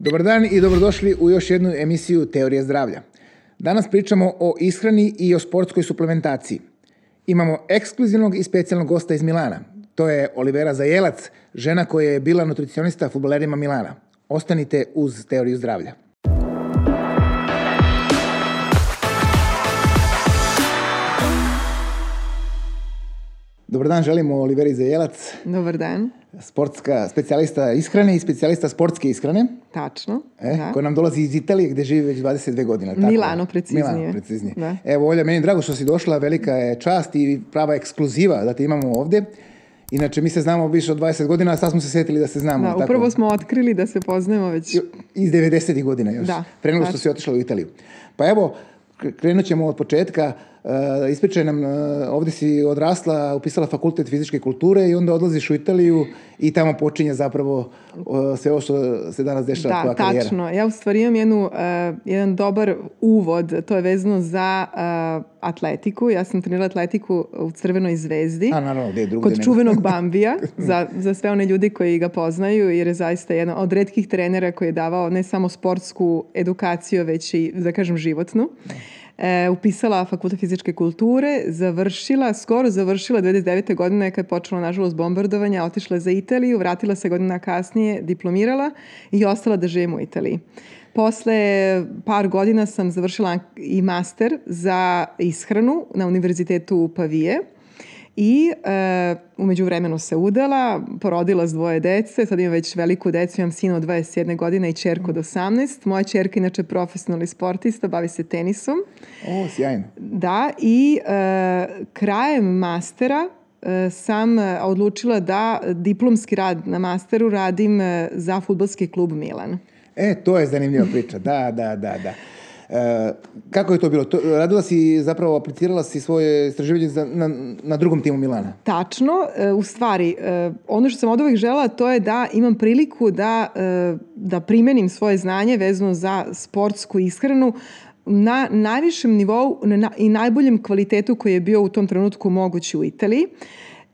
Dobar dan i dobrodošli u još jednu emisiju Teorija zdravlja. Danas pričamo o ishrani i o sportskoj suplementaciji. Imamo ekskluzivnog i specijalnog gosta iz Milana. To je Olivera Zajelac, žena koja je bila nutricionista futbolerima Milana. Ostanite uz Teoriju zdravlja. Dobar dan, želimo Oliveri Zajelac, Dobar dan. sportska specijalista ishrane i specijalista sportske ishrane, Tačno. e, da. koja nam dolazi iz Italije gde živi već 22 godine. tako? Milano, preciznije. Milano, preciznije. Da. Evo, Olja, meni je drago što si došla, velika je čast i prava ekskluziva da te imamo ovde. Inače, mi se znamo više od 20 godina, a sad smo se setili da se znamo. Da, tako? upravo smo otkrili da se poznajemo već... Iz 90. godina još. Da, Pre nego što si otišla u Italiju. Pa evo, krenut ćemo od početka. Uh, ispričaj nam, uh, ovde si odrasla, upisala fakultet fizičke kulture i onda odlaziš u Italiju i tamo počinje zapravo uh, sve ovo što se danas dešava Da, tvoja karijera. tačno. Ja u stvari imam jednu, uh, jedan dobar uvod, to je vezano za uh, atletiku. Ja sam trenirala atletiku u Crvenoj zvezdi. A, naravno, gde je drugde Kod čuvenog Bambija, za, za sve one ljudi koji ga poznaju, jer je zaista jedan od redkih trenera koji je davao ne samo sportsku edukaciju, već i, da kažem, životnu. E, upisala fakultet fizičke kulture, završila, skoro završila 29. godine kad je počelo, nažalost, bombardovanje, otišla za Italiju, vratila se godina kasnije, diplomirala i ostala da živim u Italiji. Posle par godina sam završila i master za ishranu na Univerzitetu Pavije. I e, umeđu vremenu se udala, porodila s dvoje dece, sad imam već veliku decu, imam sina od 21 godine i čerku od 18. Moja čerka inače profesionalni sportista, bavi se tenisom. O, sjajno. Da, i e, krajem mastera e, sam odlučila da diplomski rad na masteru radim za futbolski klub Milan. E, to je zanimljiva priča. Da, da, da, da. E, kako je to bilo? To, radila si, zapravo aplicirala si svoje istraživanje za, na, na drugom timu Milana. Tačno, e, u stvari, e, ono što sam od uvek žela to je da imam priliku da, e, da primenim svoje znanje vezano za sportsku ishranu na najvišem nivou na, i najboljem kvalitetu koji je bio u tom trenutku mogući u Italiji.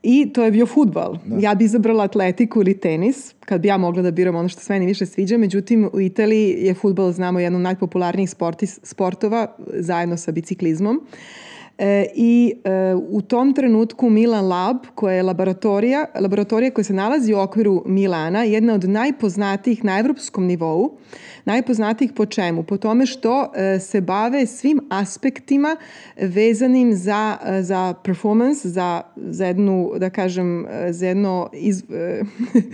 I to je bio futbal. Ja bi izabrala atletiku ili tenis, kad bi ja mogla da biram ono što sve meni više sviđa. Međutim, u Italiji je futbal, znamo, jedan od najpopularnijih sporti, sportova zajedno sa biciklizmom. E, I e, u tom trenutku Milan Lab, koja je laboratorija, laboratorija koja se nalazi u okviru Milana, jedna od najpoznatijih na evropskom nivou, najpoznatijih po čemu? Po tome što e, se bave svim aspektima vezanim za, e, za performance, za, za jednu, da kažem, e, za jedno iz, e,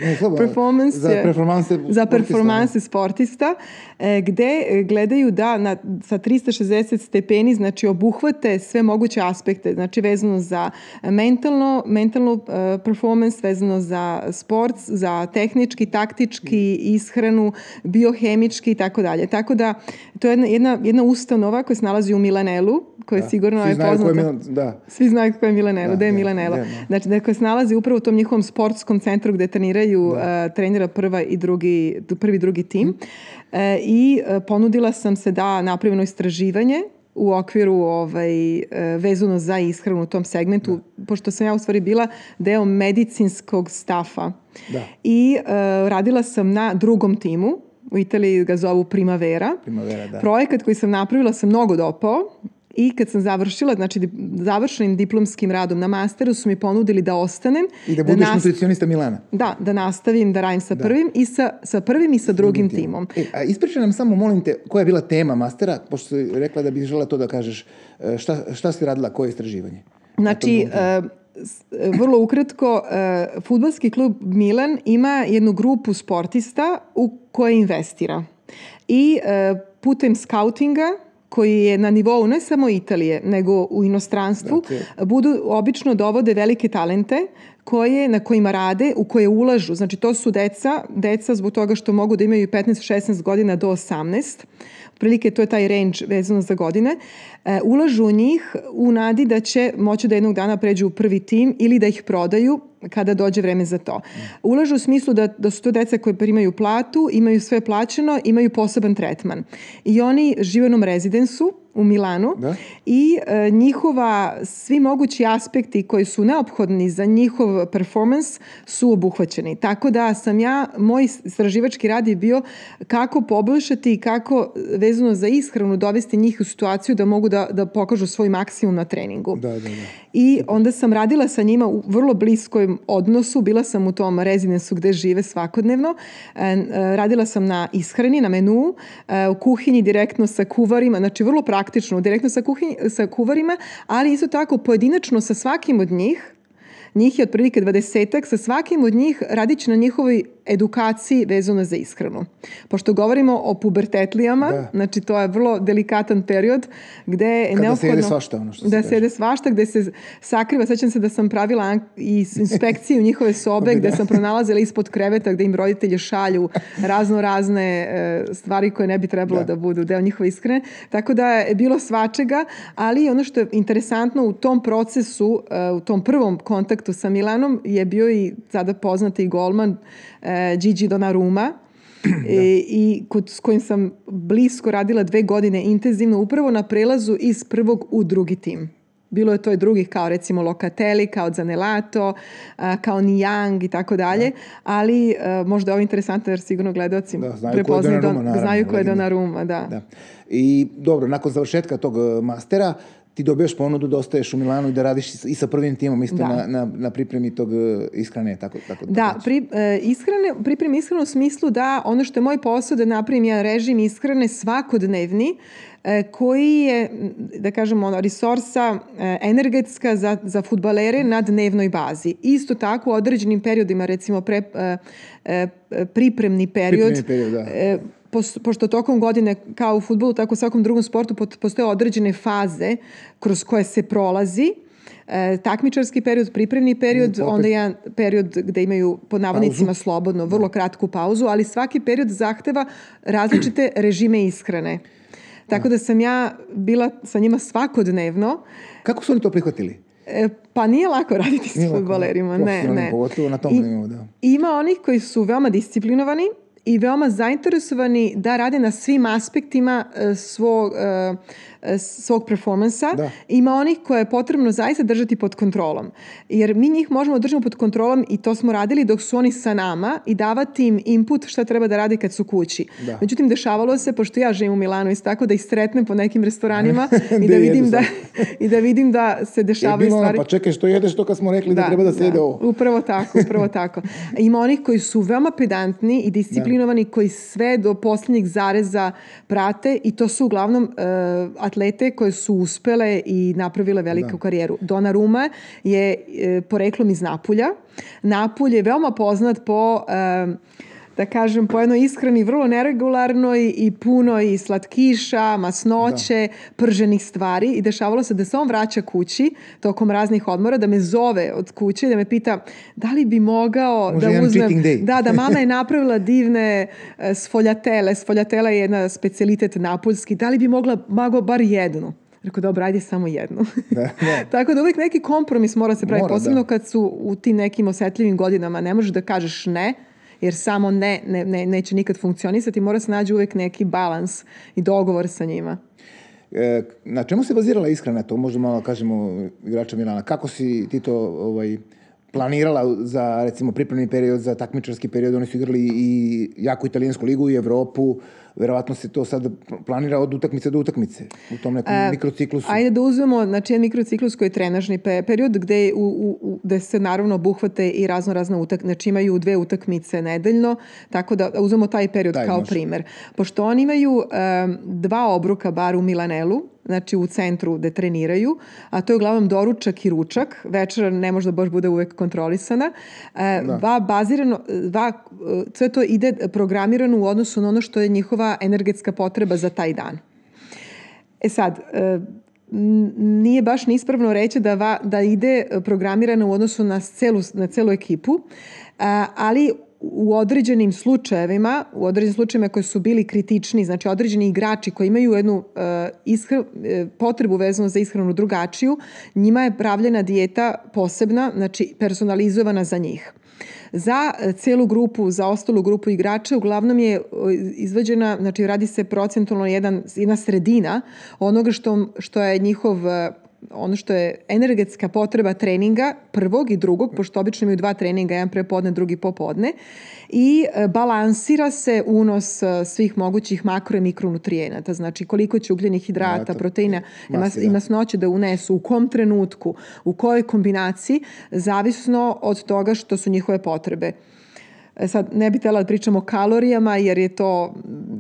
Ne, performance, Za performanse za sportista, performanse sportista, e, gde e, gledaju da na, sa 360 stepeni znači obuhvate sve moguće aspekte, znači vezano za mentalno, mentalno e, performance, vezano za sport, za tehnički, taktički, ishranu, biohemički i tako dalje. Tako da to je jedna, jedna, jedna ustanova koja se nalazi u Milanelu, koja je sigurno Svi je ko je poznata. Milan, da. Svi znaju ko je Milanelo, Da, da, je da, Milanelo. da, da. Znači, da koja se nalazi upravo u tom njihovom sportskom centru gde treniraju uh, trenira prva i drugi, prvi i drugi tim. E, I uh, ponudila sam se da napravim jedno istraživanje u okviru ovaj, e, vezano za ishranu u tom segmentu, pošto sam ja u stvari bila deo medicinskog stafa. Da. I e, radila sam na drugom timu, u Italiji ga zovu Primavera. Primavera, da. Projekat koji sam napravila se mnogo dopao i kad sam završila, znači dip- završenim diplomskim radom na masteru su mi ponudili da ostanem. I da budeš nas- nutricionista Milana. Da, da nastavim da radim sa prvim i sa, sa prvim i sa drugim timom. E, a ispričaj nam samo, molim te, koja je bila tema mastera, pošto si rekla da bi žela to da kažeš. E, Šta, šta si radila, koje istraživanje? Znači, e, e, vrlo ukratko, futbalski klub Milan ima jednu grupu sportista u koje investira. I putem skautinga, koji je na nivou ne samo Italije, nego u inostranstvu, budu, obično dovode velike talente koje, na kojima rade, u koje ulažu. Znači, to su deca, deca zbog toga što mogu da imaju 15-16 godina do 18, otprilike to je taj range vezano za godine, e, ulažu u njih u nadi da će moći da jednog dana pređu u prvi tim ili da ih prodaju kada dođe vreme za to. Ulažu u smislu da, da su to deca koje primaju platu, imaju sve plaćeno, imaju poseban tretman. I oni žive u jednom rezidensu u Milanu Da. i e, njihova, svi mogući aspekti koji su neophodni za njihov performance su obuhvaćeni. Tako da sam ja, moj istraživački rad je bio kako poboljšati i kako vezano za ishranu dovesti njih u situaciju da mogu da, da pokažu svoj maksimum na treningu. Da, da, da. I onda sam radila sa njima u vrlo bliskom odnosu, bila sam u tom rezidensu gde žive svakodnevno, E, e, radila sam na ishrani, na menu, e, u kuhinji direktno sa kuvarima, znači vrlo praktično, direktno sa, kuhinji, sa kuvarima, ali isto tako pojedinačno sa svakim od njih, njih je otprilike 20 sa svakim od njih radit će na njihovoj edukaciji vezano za ishranu. Pošto govorimo o pubertetlijama, Da. znači to je vrlo delikatan period gde je Kada se neophodno... jede svašta, ono što se Da se jede svašta, gde se sakriva. Sećam se da sam pravila i inspekcije u njihove sobe, gde sam pronalazila ispod kreveta gde im roditelji šalju razno razne e, stvari koje ne bi trebalo Da. da, budu deo njihove iskrene. Tako da je bilo svačega, ali ono što je interesantno u tom procesu, e, u tom prvom kontaktu sa Milanom je bio i sada poznati golman e, Gigi Donnarumma, E, i kod, s kojim sam blisko radila dve godine intenzivno upravo na prelazu iz prvog u drugi tim. Bilo je to i drugih kao recimo Locatelli, kao Zanelato, a, kao Nijang i tako dalje, ali a, možda je ovo interesantno jer sigurno gledaoci Da, znaju ko je prepoznaju Donnarumma, naravno, znaju ko je legenda. Donnarumma, da. Da. I dobro, nakon završetka tog mastera, ti dobiješ ponudu da ostaješ u Milanu i da radiš i sa- prvim timom isto Da. na, na, na pripremi tog e, ishrane, tako, tako Da, reći. pri, e, ishrane, pripremi ishranu u smislu da ono što je moj posao da napravim jedan režim ishrane svakodnevni e, koji je, da kažemo, ono, resursa e, energetska za, za futbalere na dnevnoj bazi. Isto tako u određenim periodima, recimo pre, e, e, pripremni period, Pripremni period, da. Pošto tokom godine, kao u futbolu, tako u svakom drugom sportu, postoje određene faze kroz koje se prolazi, e, takmičarski period, pripremni period, opet- onda jedan period gde imaju pod navodnicima slobodno, vrlo kratku pauzu, ali svaki period zahteva različite režime ishrane. Tako da sam ja bila sa njima svakodnevno, Kako su oni to prihvatili? E, pa nije lako raditi s da. ne, Profesionalnim, ne. pogotovo na tom I- nivou, da. Ima onih koji su veoma disciplinovani i veoma zainteresovani da rade na svim aspektima e, svog, e, e, svog performansa. Da. Ima onih koje je potrebno zaista držati pod kontrolom. Jer mi njih možemo da držimo pod kontrolom i to smo radili dok su oni sa nama i davati im input šta treba da rade kad su kući. Da. Međutim, dešavalo se, pošto ja živim u Milanu isto tako, da ih sretnem po nekim restoranima i da vidim da, sad? i da vidim da se Je dešavaju ono, stvari. pa čekaj, što jedeš to kad smo rekli da, treba da se jede ovo? Upravo tako, upravo tako. Ima onih koji su veoma pedantni i disciplinovani, koji sve do posljednjeg zareza prate i to su uglavnom e, atlete koje su uspele i napravile veliku karijeru. Donnarumma je e, poreklom iz Napulja. Napulj je veoma poznat po... e, da kažem, po jednoj ishrani vrlo neregularnoj i puno i slatkiša, masnoće, prženih stvari i dešavalo se da se on vraća kući tokom raznih odmora, da me zove od kuće i da me pita da li bi mogao Može da uzmem... Da, da mama je napravila divne e, sfoljatele. Sfoljatela je jedna specialitet napoljski. Da li bi mogla mago bar jednu? Rekao, dobro, ajde samo jednu. Da, da. Tako da uvijek neki kompromis mora se praviti, Mora, posebno da. kad su u tim nekim osetljivim godinama. Ne možeš da kažeš ne, jer samo ne, ne, ne neće nikad funkcionisati. Mora se nađe uvijek neki balans i dogovor sa njima. E, na čemu se bazirala ishrana? To možda malo kažemo igrača Milana. Kako si ti to ovaj, planirala za recimo pripremni period, za takmičarski period? Oni su igrali i jaku italijansku ligu i Evropu. Verovatno se to sad planira od utakmice do utakmice u tom nekom mikrociklusu. Ajde da uzmemo znači, jedan mikrociklus koji je trenažni pe- period gde, u, u, u, gde se naravno obuhvate i razno razne utak, znači imaju dve utakmice nedeljno, tako da uzmemo taj period Taj kao može. primer. Pošto oni imaju em, dva obroka bar u Milanelu, znači u centru gde treniraju, a to je uglavnom doručak i ručak. Večera ne može da baš bude uvek kontrolisana. E, dva bazirano, dva, e, sve to ide programirano u odnosu na ono što je njihova energetska potreba za taj dan. E sad, e, nije baš neispravno reći da, va, da ide programirano u odnosu na celu, na celu ekipu, a, ali u određenim slučajevima, u određenim slučajevima koji su bili kritični, znači određeni igrači koji imaju jednu e, ishra, e, potrebu vezanu za ishranu drugačiju, njima je pravljena dijeta posebna, znači personalizovana za njih. Za e, celu grupu, za ostalu grupu igrača, uglavnom je izvađena, znači radi se procentualno jedan, jedna sredina onoga što, što je njihov ono što je energetska potreba treninga prvog i drugog, pošto obično imaju dva treninga, jedan prepodne, drugi popodne, i e, balansira se unos e, svih mogućih makro i mikronutrijenata, znači koliko će ugljenih hidrata, proteina i masnoće da unesu, u kom trenutku, u kojoj kombinaciji, zavisno od toga što su njihove potrebe. E, sad ne bi tela da pričamo o kalorijama jer je to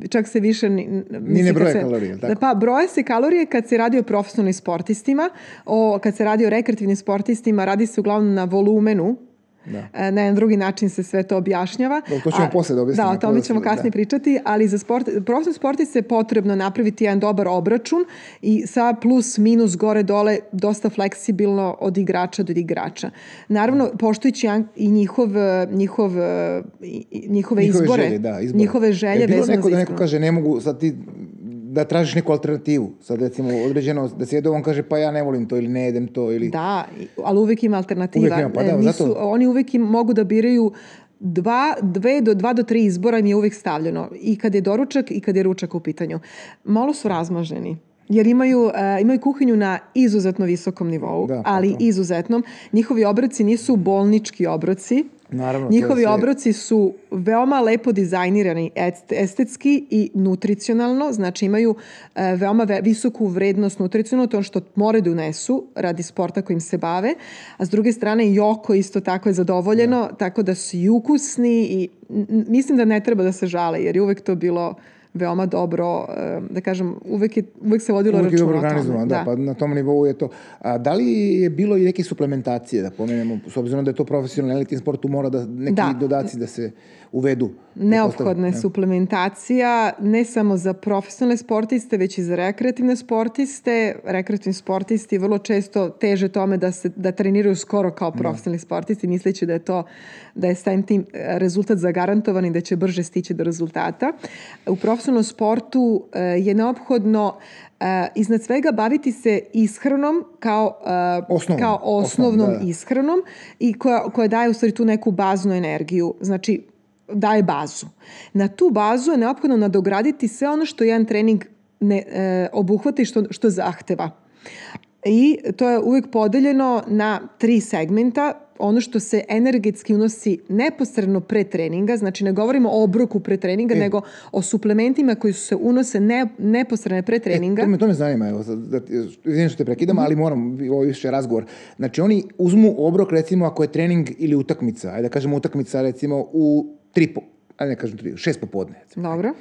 čak se više ni, ni ne broje se, kalorije tako? pa broje se kalorije kad se radi o profesionalnim sportistima o, kad se radi o rekreativnim sportistima radi se uglavnom na volumenu Da. E, na jedan drugi način se sve to objašnjava. Da, to ćemo posle da objasnimo. Da, o tome ćemo kasnije da. pričati, ali za sport, profesor sportiste je potrebno napraviti jedan dobar obračun i sa plus, minus, gore, dole, dosta fleksibilno od igrača do igrača. Naravno, poštujući i njihov, njihov, njihove, njihove izbore, želje, da, izbore. njihove želje je bilo neko da neko kaže ne mogu, sad ti da tražiš neku alternativu. Sad recimo određeno da se jede, on kaže pa ja ne volim to ili ne jedem to. Ili... Da, ali uvek ima alternativa. Uvek ima, pa da, e, Nisu, zato... Oni uvek im mogu da biraju dva, dve do, dva do tri izbora im je uvek stavljeno. I kad je doručak i kad je ručak u pitanju. Malo su razmaženi jer imaju, uh, imaju kuhinju na izuzetno visokom nivou, da, pa ali izuzetnom. Njihovi obroci nisu bolnički obroci, Naravno, Njihovi sve... obroci su veoma lepo dizajnirani estetski i nutricionalno, znači imaju e, veoma ve visoku vrednost nutricionalno, to što moraju da unesu radi sporta kojim se bave, a s druge strane i oko isto tako je zadovoljeno, da. tako da su i ukusni i mislim da ne treba da se žale, jer je uvek to bilo veoma dobro, da kažem, uvek, je, uvek se vodilo uvek računa o tome. Da, da, pa na tom nivou je to. A da li je bilo i neke suplementacije, da pomenemo, s obzirom da je to profesionalni elitni sport, tu mora da neki da. dodaci da se uvedu. Neophodna je suplementacija ne samo za profesionalne sportiste, već i za rekreativne sportiste. Rekreativni sportisti vrlo često teže tome da se da treniraju skoro kao da. profesionalni da. sportisti, misleći da je to da je stajim tim rezultat zagarantovan i da će brže stići do rezultata. U profesionalnom sportu e, je neophodno Uh, iznad svega baviti se ishranom kao, uh, osnovnom, kao osnovnom Osnovno, da. ishranom i koja, koja daje u stvari tu neku baznu energiju. Znači, daje bazu. Na tu bazu je neophodno nadograditi sve ono što jedan trening ne e, obuhvata i što, što zahteva. I to je uvijek podeljeno na tri segmenta. Ono što se energetski unosi neposredno pre treninga, znači ne govorimo o obroku pre treninga, e. nego o suplementima koji su se unose ne, neposredno pre treninga. E, to, me, to me zanima, evo, da, izvinim što te prekidam, mm ali moram, ovo više razgovor. Znači oni uzmu obrok recimo ako je trening ili utakmica, ajde da kažemo utakmica recimo u tri, po, ajde ne kažem tri, šest popodne. Dobro.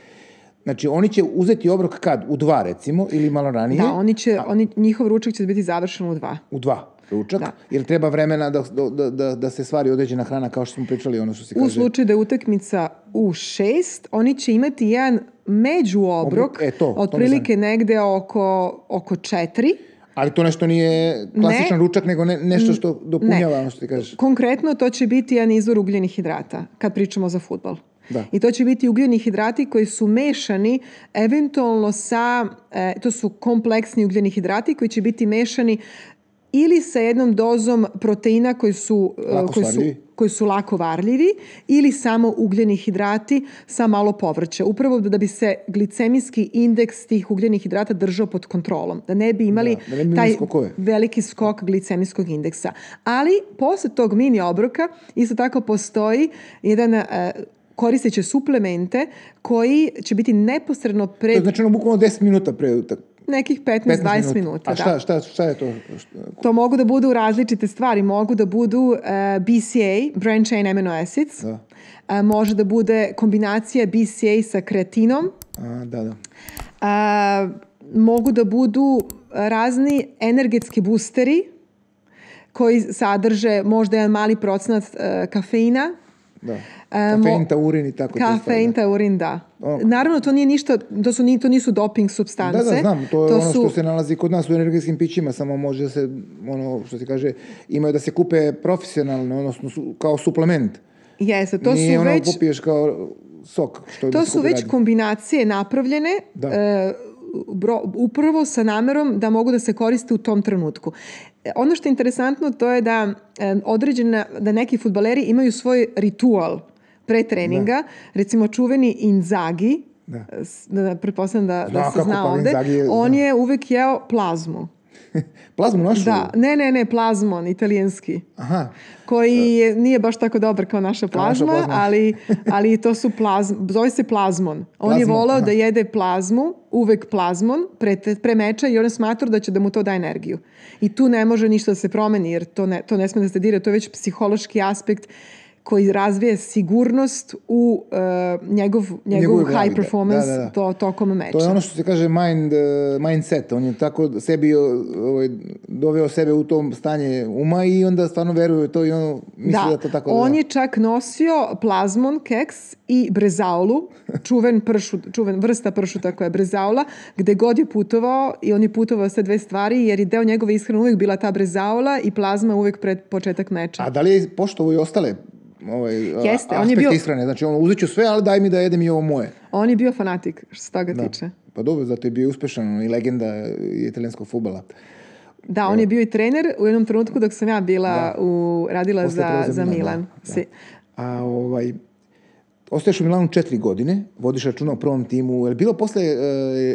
Znači, oni će uzeti obrok kad? U dva, recimo, ili malo ranije? Da, oni će, oni, njihov ručak će biti završen u dva. U dva ručak, da. jer treba vremena da, da, da, da se stvari određena hrana, kao što smo pričali, ono što se kaže... U slučaju da je utakmica u šest, oni će imati jedan među obrok, e, to, otprilike to negde oko, oko četiri, Ali to nešto nije klasičan ne, ručak, nego ne, nešto što dopunjava ne. ono što ti kažeš. Konkretno to će biti jedan izvor ugljenih hidrata, kad pričamo za futbol. Da. I to će biti ugljeni hidrati koji su mešani eventualno sa, e, to su kompleksni ugljeni hidrati koji će biti mešani ili sa jednom dozom proteina koji su, e, koji su, koji su lako varljivi ili samo ugljeni hidrati sa malo povrća. Upravo da bi se glicemijski indeks tih ugljenih hidrata držao pod kontrolom. Da ne bi imali da, da ne bi taj skokove. veliki skok glicemijskog indeksa. Ali posle tog mini obroka isto tako postoji jedan uh, koristeće suplemente koji će biti neposredno pre... To znači ono bukvalno 10 minuta pre utak. Nekih 15-20 minuta. minuta. A šta, da. šta, šta je to? To mogu da budu različite stvari. Mogu da budu uh, e, BCA, Brain Chain Amino Acids. Da. Uh, može da bude kombinacija BCA sa kreatinom. A, da, da. Uh, mogu da budu razni energetski boosteri koji sadrže možda jedan mali procenat uh, kafeina. Da. Kafein, taurin i tako. Kafein, taurin, da. O. Naravno, to nije ništa, to, su, to nisu doping substance. Da, da, znam, to je to ono su... što se nalazi kod nas u energetskim pićima, samo može se, ono što se kaže, imaju da se kupe profesionalno, odnosno su, kao suplement. Jeste, to nije su ono već... popiješ kao sok. Što to da su već radi. kombinacije napravljene, da. e, bro, upravo sa namerom da mogu da se koriste u tom trenutku. Ono što je interesantno to je da određena, da neki futbaleri imaju svoj ritual pre treninga, recimo čuveni Inzaghi, Da. da, pretpostavljam da, Zna da se zna pa ovde, je- on zna. je uvek jeo plazmu. Plazmu našu? Da, ne, ne, ne, plazmon, italijanski. Aha. koji je, nije baš tako dobar kao naša plazma, plazma. ali, ali to su plazm, zove se plazmon. On je Plazmon, volao aha. da jede plazmu, uvek plazmon, pre, pre meča i on je smatrao da će da mu to da energiju. I tu ne može ništa da se promeni, jer to ne, to ne sme da se dira, to je već psihološki aspekt koji razvije sigurnost u uh, njegov, njegov Njegovoj glavi, high da. performance Da, da, da. To, tokom meča. To je ono što se kaže mind, uh, mindset. On je tako sebi o, ovaj, doveo sebe u tom stanje uma i onda stvarno veruje to i ono misli da, Da, to tako on da... je čak nosio plazmon keks i brezaulu, čuven, pršut, čuven vrsta pršuta koja je brezaula, gde god je putovao i on je putovao sve dve stvari jer je deo njegove ishrane uvijek bila ta brezaula i plazma uvijek pred početak meča. A da li je poštovo i ostale ovaj, Jeste, on je bio- ishrane? Znači, on, uzet ću sve, ali daj mi da jedem i ovo moje. On je bio fanatik što se toga tiče. Pa dobro, zato je bio uspešan i legenda italijanskog futbala. Da, on je bio i trener u jednom trenutku dok sam ja bila u, radila za, za Milan, da, Si- A ovaj, ostaješ u Milanu četiri godine, vodiš računa o prvom timu. Je li bilo posle, uh,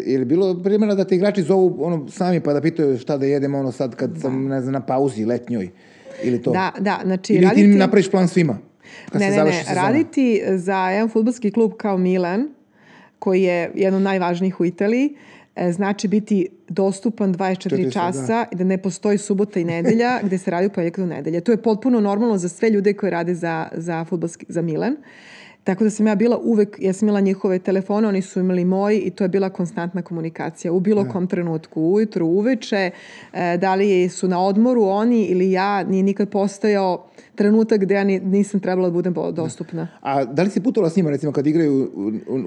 je li bilo primjera da te igrači zovu ono, sami pa da pitaju šta da jedemo ono sad kad sam ne znam, na pauzi letnjoj ili to? Da, da, znači Ili ti raditi... napraviš plan svima? Kad ne, se ne, završi ne, sezona? raditi za jedan futbolski klub kao Milan, koji je jedan od najvažnijih u Italiji, e, znači biti dostupan 24 Četiri sata, časa i da ne postoji subota i nedelja gde se radi u ponedjeljak do nedelje. To je potpuno normalno za sve ljude koji rade za, za, fudbalski, za Milan. Tako da sam ja bila uvek, ja sam imala njihove telefone, oni su imali moji i to je bila konstantna komunikacija. U bilo kom trenutku, ujutru, uveče, e, da li su na odmoru oni ili ja, nije nikad postojao trenutak gde ja ni- nisam trebala da budem bo- dostupna. A da li si putovala s njima, recimo, kad igraju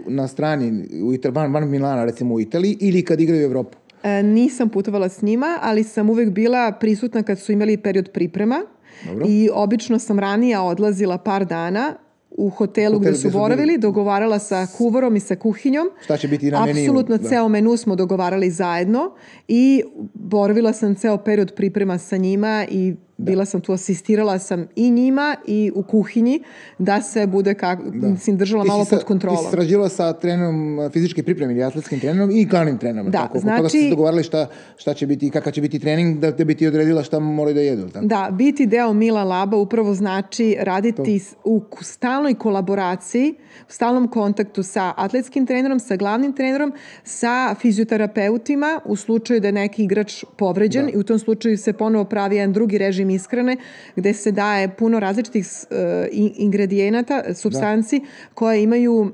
na strani, u, Ita- van, van Milana, recimo u Italiji, ili kad igraju u Evropu? E, nisam putovala s njima, ali sam uvek bila prisutna kad su imali period priprema Dobro. i obično sam ranije odlazila par dana u hotelu gde gde su boravili, dogovarala sa kuvarom i sa kuhinjom. Šta će biti na meniju, Apsolutno da. ceo menu smo dogovarali zajedno i boravila sam ceo period priprema sa njima i bila sam tu, asistirala sam i njima i u kuhinji da se bude, kako, mislim, držala Ti si malo sa- pod kontrolom. Ti si sarađivala sa trenerom fizičke pripreme ili atletskim trenerom i glavnim trenerom. Da, tako? Oko toga ste znači- se dogovarali šta, šta će biti, kakav će biti trening, da, da bi ti odredila šta moraju da jedu. Tako? Da, biti deo Mila Laba upravo znači raditi s- u stalnoj kolaboraciji, u stalnom kontaktu sa atletskim trenerom, sa glavnim trenerom, sa fizioterapeutima u slučaju da je neki igrač povređen i u tom slučaju se ponovo pravi jedan drugi režim ishrane gde se daje puno različitih e, in- ingredijenata, substanci koje imaju,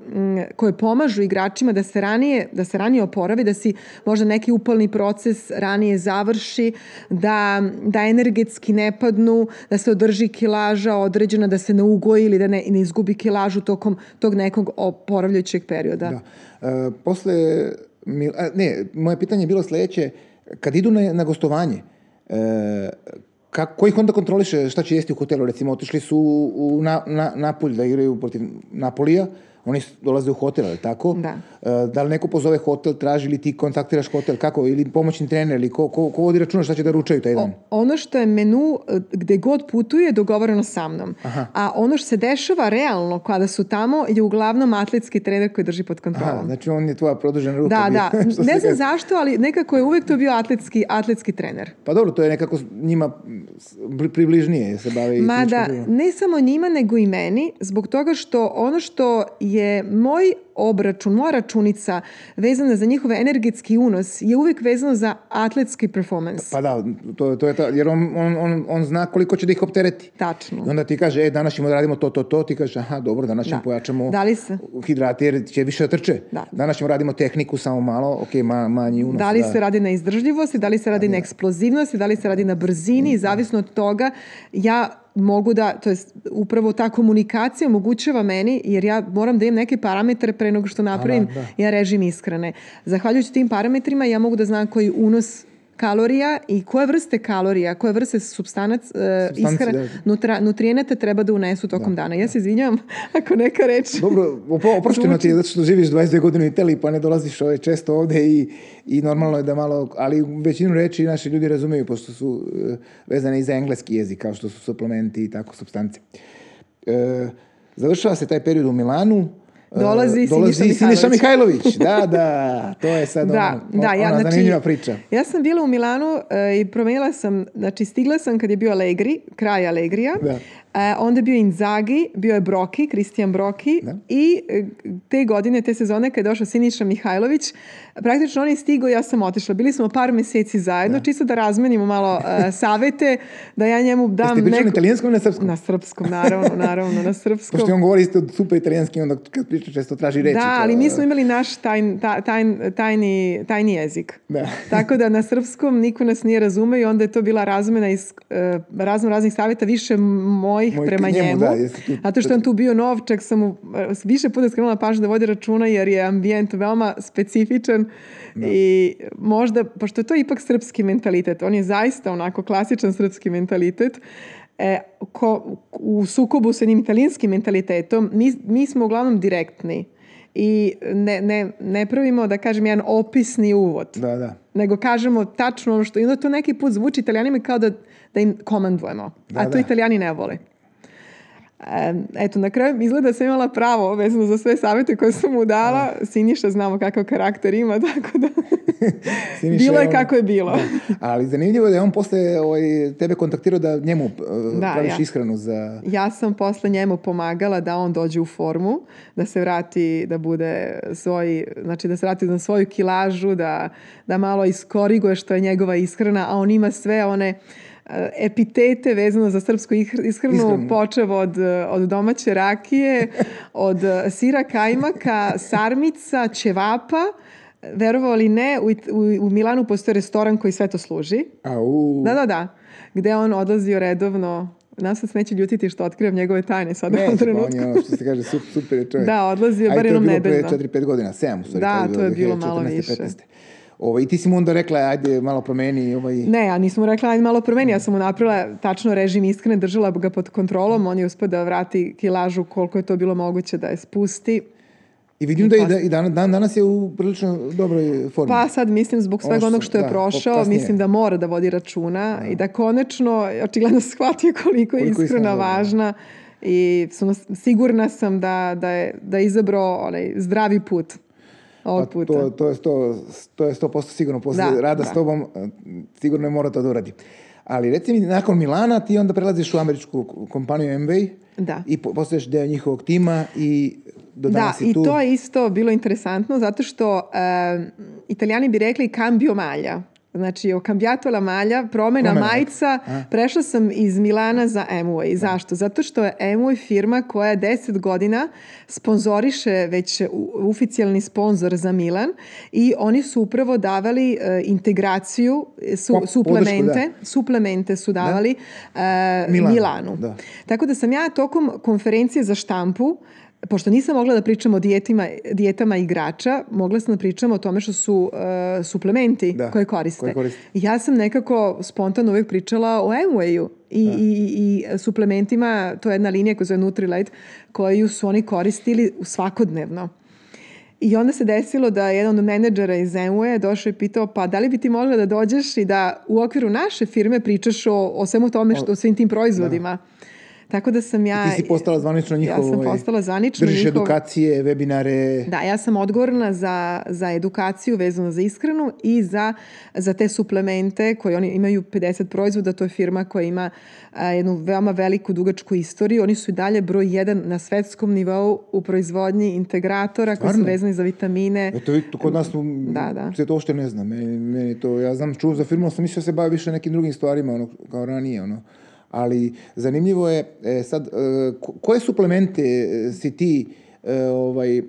koje pomažu igračima da se ranije, da se ranije oporavi, da si možda neki upalni proces ranije završi, da, da energetski ne padnu, da se održi kilaža određena, da se ne ugoji ili da ne, ne izgubi kilažu tokom tog nekog oporavljajućeg perioda. Da. E, posle, a, ne, moje pitanje je bilo sledeće, kad idu na, na gostovanje, e, kako, ko ih onda kontroliše šta će jesti u hotelu? Recimo, otišli su u na, na, Napolj da igraju protiv Napolija, oni dolaze u hotel, ali tako? Da. E, da li neko pozove hotel, traži ili ti kontaktiraš hotel, kako? Ili pomoćni trener, ili ko, ko, ko vodi računa šta će da ručaju taj dan? Ono što je menu e, gde god putuje je dogovoreno sa mnom. A ono što se dešava realno kada su tamo je uglavnom atletski trener koji drži pod kontrolom. Aha, znači on je tvoja produžena ruka. Da, bio, da. Ne znam zašto, ali nekako je uvek to bio atletski, atletski trener. Pa dobro, to je nekako njima približnije se bave fizičkom pripremom. ne samo njima, nego i meni, zbog toga što ono što je moj obračun, moja računica vezana za njihov energetski unos je uvek vezano za atletski performance. Pa da, to, to je ta, jer on, on, on, on zna koliko će da ih optereti. Tačno. I onda ti kaže, e, danas ćemo da radimo to, to, to, ti kažeš, aha, dobro, danas ćemo Da. pojačamo Da li se- hidrate jer će više da trče. Da. Danas ćemo radimo tehniku samo malo, ok, ma, manji unos. Da li da. se radi na izdržljivosti, da li se radi na eksplozivnosti, da li se radi na brzini i zavisno od toga ja mogu da, to jest upravo ta komunikacija omogućava meni, jer ja moram da imam neke parametre pre nego što napravim da. ja režim ishrane. Zahvaljujući tim parametrima ja mogu da znam koji unos kalorija i koje vrste kalorija, koje vrste substanac, uh, da. nutra, nutrijenata treba da unesu tokom dana. Ja se izvinjam ako neka reč... Dobro, oprošteno ti je zato što živiš 22 godine u Italiji pa ne dolaziš ovaj, često ovde i, i normalno je da malo, ali većinu reči naši ljudi razumeju pošto su e, vezane i za engleski jezik kao što su suplementi i tako substance. E, završava se taj period u Milanu. E, Dolazi Siniša Siniša Mihajlović. Mihajlović. Da, da, to je sad Da, ono, da, ja, ona znači, zanimljiva priča. Ja sam bila u Milanu e, i promenila sam, znači stigla sam kad je bio Allegri, kraj Allegrija, Da. E, onda je bio Inzaghi, bio je Broki, Kristijan Broki Da. i e, te godine, te sezone kad je došao Siniša Mihajlović, praktično on je stigao, ja sam otišla. Bili smo par meseci zajedno, čisto da razmenimo malo e, savete, da ja njemu dam Jeste pričali na italijanskom ili na srpskom? Na srpskom, naravno, naravno, na srpskom. Pošto on govori isto super italijanski, onda kad priča često traži reči. Da, kao- ali mi smo imali naš tajn, ta- tajn, tajni, tajni jezik. Da. Tako da na srpskom niko nas nije razumeo i onda je to bila razmena iz uh, razno raznih savjeta, više mojih Moj- prema njemu, njemu. da, tu- Zato što je on tu bio nov, čak sam mu e, više puta skrenula pažnju da vodi računa jer je ambijent veoma specifičan i možda, pošto je to ipak srpski mentalitet, on je zaista onako klasičan srpski mentalitet, e, ko, u sukobu sa jednim italijanskim mentalitetom, mi, mi smo uglavnom direktni i ne, ne, ne pravimo, da kažem, jedan opisni uvod Da, da. nego kažemo tačno ono što... I onda to neki put zvuči italijanima kao da, da im komandujemo. Da, a to da. italijani ne vole. Eto, na kraju izgleda da sam imala pravo vezano za sve savete koje sam mu dala. Siniša znamo kakav karakter ima, tako da Siniša bilo je kako je bilo. Da. Ali zanimljivo je da je on posle ovaj, tebe kontaktirao da njemu uh, Da, praviš ja. ishranu za... Ja sam posle njemu pomagala da on dođe u formu, da se vrati, da bude svoj, znači da se vrati na svoju kilažu, da, da malo iskoriguje što je njegova ishrana, a on ima sve one epitete vezano za srpsku ishranu, Ishranu. počev od, e, od domaće rakije, od e, sira kajmaka, sarmica, ćevapa, verovali ne, u, u, u Milanu postoji restoran koji sve to služi. Au, Da, da, da. Gde on odlazio redovno. Nas se neće ljutiti što otkrivam njegove tajne sad u Neće, ovom pa on trenutku. je ono što se kaže super, super je čovjek. Da, odlazio bar jednom To je bilo nedeljno. pre 4-5 godina, 7 u stvari. Da, kad to je bilo malo 2014, više. 15. Ovo, I ti si mu onda rekla, ajde malo promeni ovaj... Ne, ja nisam mu rekla, ajde malo promeni, ja sam mu napravila tačno režim iskrene, držala ga pod kontrolom, on je uspio da vrati kilažu koliko je to bilo moguće da je spusti. I vidim da, i da i dan, dan, danas je u prilično dobroj formi. Pa sad mislim zbog svega što- onog što je da, prošao, kasnije. mislim da mora da vodi računa i da konačno očigledno shvatio koliko je Koliko je iskrena iskrena, da. važna i sam, sigurna sam da, da, je, da je izabrao onaj zdravi put ovog Pa puta. to, to, je sto, to je 100% sigurno. Posle Da, rada da. s tobom eh, sigurno je mora to da uradi. Ali reci mi, nakon Milana ti onda prelaziš u američku kompaniju Amway Da. i po- postaješ deo njihovog tima i do Da, danas si i tu. to je isto bilo interesantno zato što e, italijani bi rekli cambio malja. Znači, o cambiato la malja, promena Promena. majica, prešla sam iz Milana za Amway. Zašto? Zato što je Amway firma koja je 10 godina sponzoriše već u- oficijalni sponsor za Milan i oni su upravo davali e, integraciju, e, su, Po- podršku, suplemente, suplemente su davali e, Milanu, Milanu. da. Tako da sam ja tokom konferencije za štampu pošto nisam mogla da pričam o dijetima, dijetama igrača, mogla sam da pričam o tome što su e, suplementi Da, koje koriste. koje koriste. Ja sam nekako spontano uvijek pričala o Amwayu i, i, i suplementima, to je jedna linija koja zove Nutrilite, koju su oni koristili svakodnevno. I onda se desilo da jedan od menadžera iz Amway došao i pitao pa da li bi ti mogla da dođeš i da u okviru naše firme pričaš o, o svemu tome, što, o svim tim proizvodima. Tako da sam ja... Ti si postala zvanično njihov... Ja sam postala zvanično Držiš njihov... edukacije, webinare... Da, ja sam odgovorna za, za edukaciju vezano za ishranu i za, za te suplemente koje oni imaju 50 proizvoda, to je firma koja ima a, jednu veoma veliku dugačku istoriju. Oni su i dalje broj jedan na svetskom nivou u proizvodnji integratora koji su Stvarno? vezani za vitamine. Eto, vidi, to kod nas Da, da. se to uopšte ne zna. Meni, meni to, ja znam, čuo za firmu, sam mislio da se bavi više nekim drugim stvarima, ono, kao ranije, ono. Ali zanimljivo je, e, sad, e, ko- koje suplemente e, si ti e, ovaj,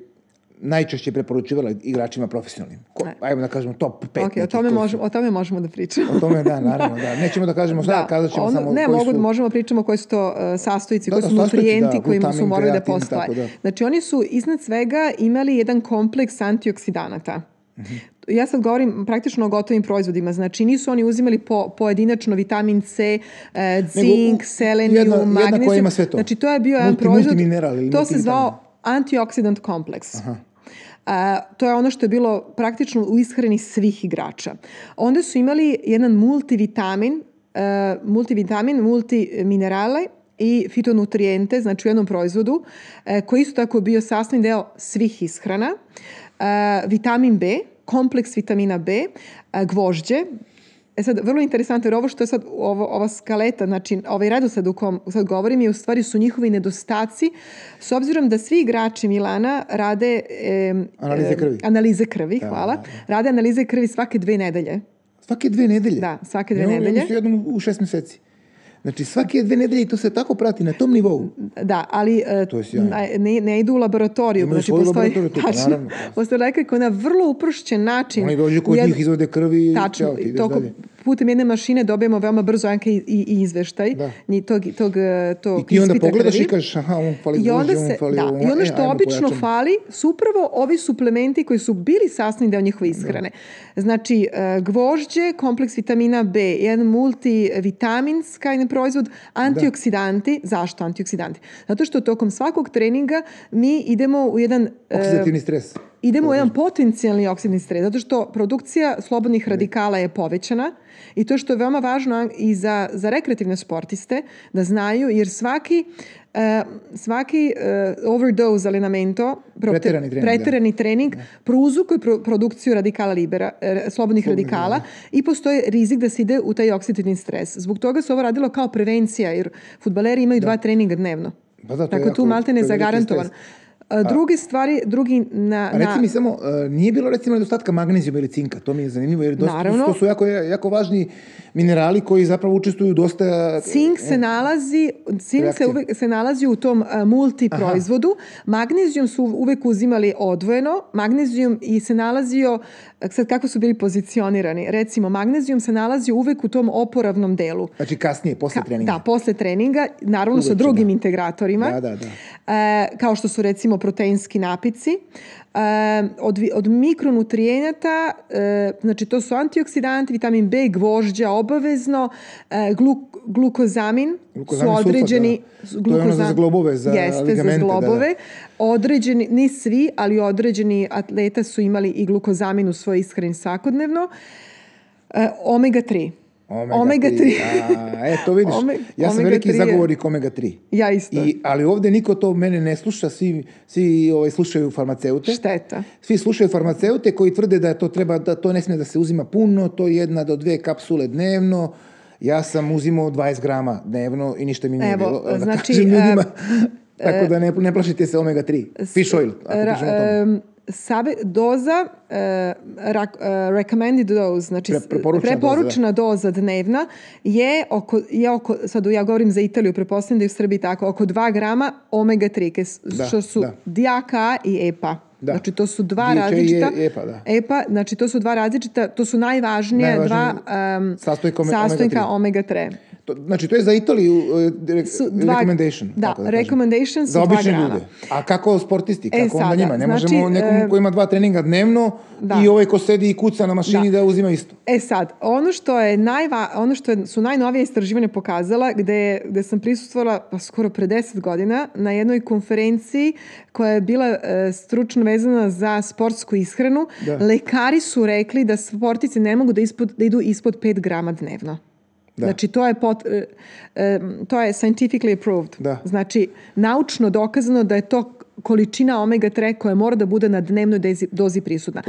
najčešće preporučivala igračima profesionalnim? Ko, ajmo da kažemo top 5. Ok, o tome, možemo, o tome možemo da pričamo. O tome, da, naravno, da. Nećemo da kažemo šta, kazat ćemo ono- samo ne, koji mogu, su... možemo pričamo koji su to uh, sastojci, Da, koji da, su sastojci, nutrijenti da, koji su morali da postoje. tako da. Znači oni su iznad svega imali jedan kompleks antioksidanata. Ja sad govorim praktično o gotovim proizvodima, znači nisu oni uzimali po, pojedinačno vitamin C, e, zink, selenijum, jedna- jedna koja magnezijum. ima sve to. Znači to je bio jedan Multi- proizvod, to se zvao antioxidant kompleks. A, to je ono što je bilo praktično u ishrani svih igrača. Onda su imali jedan multivitamin, e, multivitamin, multiminerale i fitonutrijente, znači u jednom proizvodu, e, koji isto tako bio sastavni deo svih ishrana. E, vitamin B, kompleks vitamina B, e, gvožđe, E sad, vrlo interesantno, jer ovo što je sad, ovo, ova skaleta, znači ovaj redosled u kom sad govorim je u stvari su njihovi nedostaci, s obzirom da svi igrači Milana rade... em, Analize krvi. Analize krvi, hvala. da, da. Rade analize krvi svake dve nedelje. Svake dve nedelje? Da, svake dve Ja, ja nedelje. mislim jednom u šest meseci. Znači svake dve nedelje i to se tako prati na tom nivou. Da, ali e, To je ne, ne idu u laboratoriju. Imaju znači, postoji, laboratoriju tačno, naravno. postoji lekar koji na vrlo uprošćen način... Oni dođu kod njih, izvode krvi i ćao, ti ideš dalje. Putem jedne mašine dobijemo veoma brzo anke i, i, izveštaj Da. nji- tog, tog, e, tog I ti onda pogledaš krvi. i kažeš, aha, on fali I onda, se, fali da, ovo, I ono e, što ajmo obično pojačamo. fali su upravo ovi suplementi koji su bili sastavni deo njihove ishrane. Znači, e, gvožđe, kompleks vitamina B, jedan multivitaminska jedan proizvod, antioksidanti. Zašto antioksidanti? Zato što tokom svakog treninga mi idemo u jedan... e, Oksidativni stres. Idemo u jedan potencijalni oksidni stres, zato što produkcija slobodnih radikala je povećana i to što je veoma važno i za, za rekreativne sportiste da znaju, jer svaki e, svaki e, overdose alimento, Preterani trening, preterani trening prouzrokuje pro, produkciju radikala libera, e, slobodnih radikala i postoji rizik da se ide u taj oksidativni stres. Zbog toga se ovo radilo kao prevencija, jer futbaleri imaju dva treninga dnevno. Pa da, to je Tako tu jako- malte ne je zagarantovan. stres. A, druge stvari, drugi na... A reci na mi samo, e, nije bilo recimo nedostatka magnezijuma ili cinka, to mi je zanimljivo, jer dosta, Naravno. to su jako, jako važni minerali koji zapravo učestvuju dosta... Cink se nalazi, cink se, uvek, se nalazi u tom uh, multi proizvodu. Magnezijum su uvek uzimali odvojeno. Magnezijum i se nalazio, sad kako su bili pozicionirani, recimo magnezijum se nalazi uvek u tom oporavnom delu. Znači kasnije, posle Ka- treninga. Da, posle treninga, naravno sa Uveče, drugim da. integratorima. Da, da, da. E, kao što su recimo proteinski napici. Od, od mikronutrijenata, znači to su antioksidanti, vitamin B, gvožđa obavezno, gluk, glukozamin, Glukozamin su sulfat, određeni... da. To je ono za globove, za Jeste, ligamente, za da, da. globove. Određeni, ni svi, ali određeni atleta su imali i glukozamin u svojoj ishrani svakodnevno. Omega 3. Omega, 3. A, e, to vidiš, Ome- ja sam omega veliki 3 zagovornik omega 3. Ja isto. I, ali ovde niko to mene ne sluša, svi, svi ovaj, slušaju farmaceute. Šteta. Svi slušaju farmaceute koji tvrde da to treba da to ne smije da se uzima puno, to je jedna do dve kapsule dnevno. Ja sam uzimao 20 grama dnevno i ništa mi nije Evo, bilo. Da znači, kažem ljudima. e, Tako da ne, ne plašite se omega 3. Fish oil, ako pričamo o tome. em, sabe, doza, e, rak- e, recommended dose, znači Pre- preporučena preporučena doza, dnevna je oko, je oko, sad ja govorim za Italiju, pretpostavljam da je u Srbiji tako, oko 2 grama omega 3, ke s- Da, što su da. DHA i EPA. Da. Znači to su dva DHA i različita EPA, da. EPA, znači to su dva različita, to su najvažnija dva Najvažniji um, sastojka ome- sastojka omega omega 3. To, znači, to je za Italiju uh, re- Su dva- recommendation. da, tako kažem. recommendation su Za dva obične grama. ljude. A kako sportisti? E, Kako onda sada, njima? Ne znači, možemo nekom e, ko ima dva treninga dnevno Da. i ovaj ko sedi i kuca na mašini da, uzima isto. E sad, ono što je najva, ono što je, su najnovije istraživanja pokazala, gde, gde sam prisustvovala pa skoro pre 10 godina na jednoj konferenciji koja je bila e, stručno vezana za sportsku ishranu, Da. lekari su rekli da sportici ne mogu da, ispod, da idu ispod 5 grama dnevno. Da. Znači, to je, pot, e, e, to je scientifically approved. Da. Znači, naučno dokazano da je to količina omega 3 koja mora da bude na dnevnoj dezi, dozi prisutna.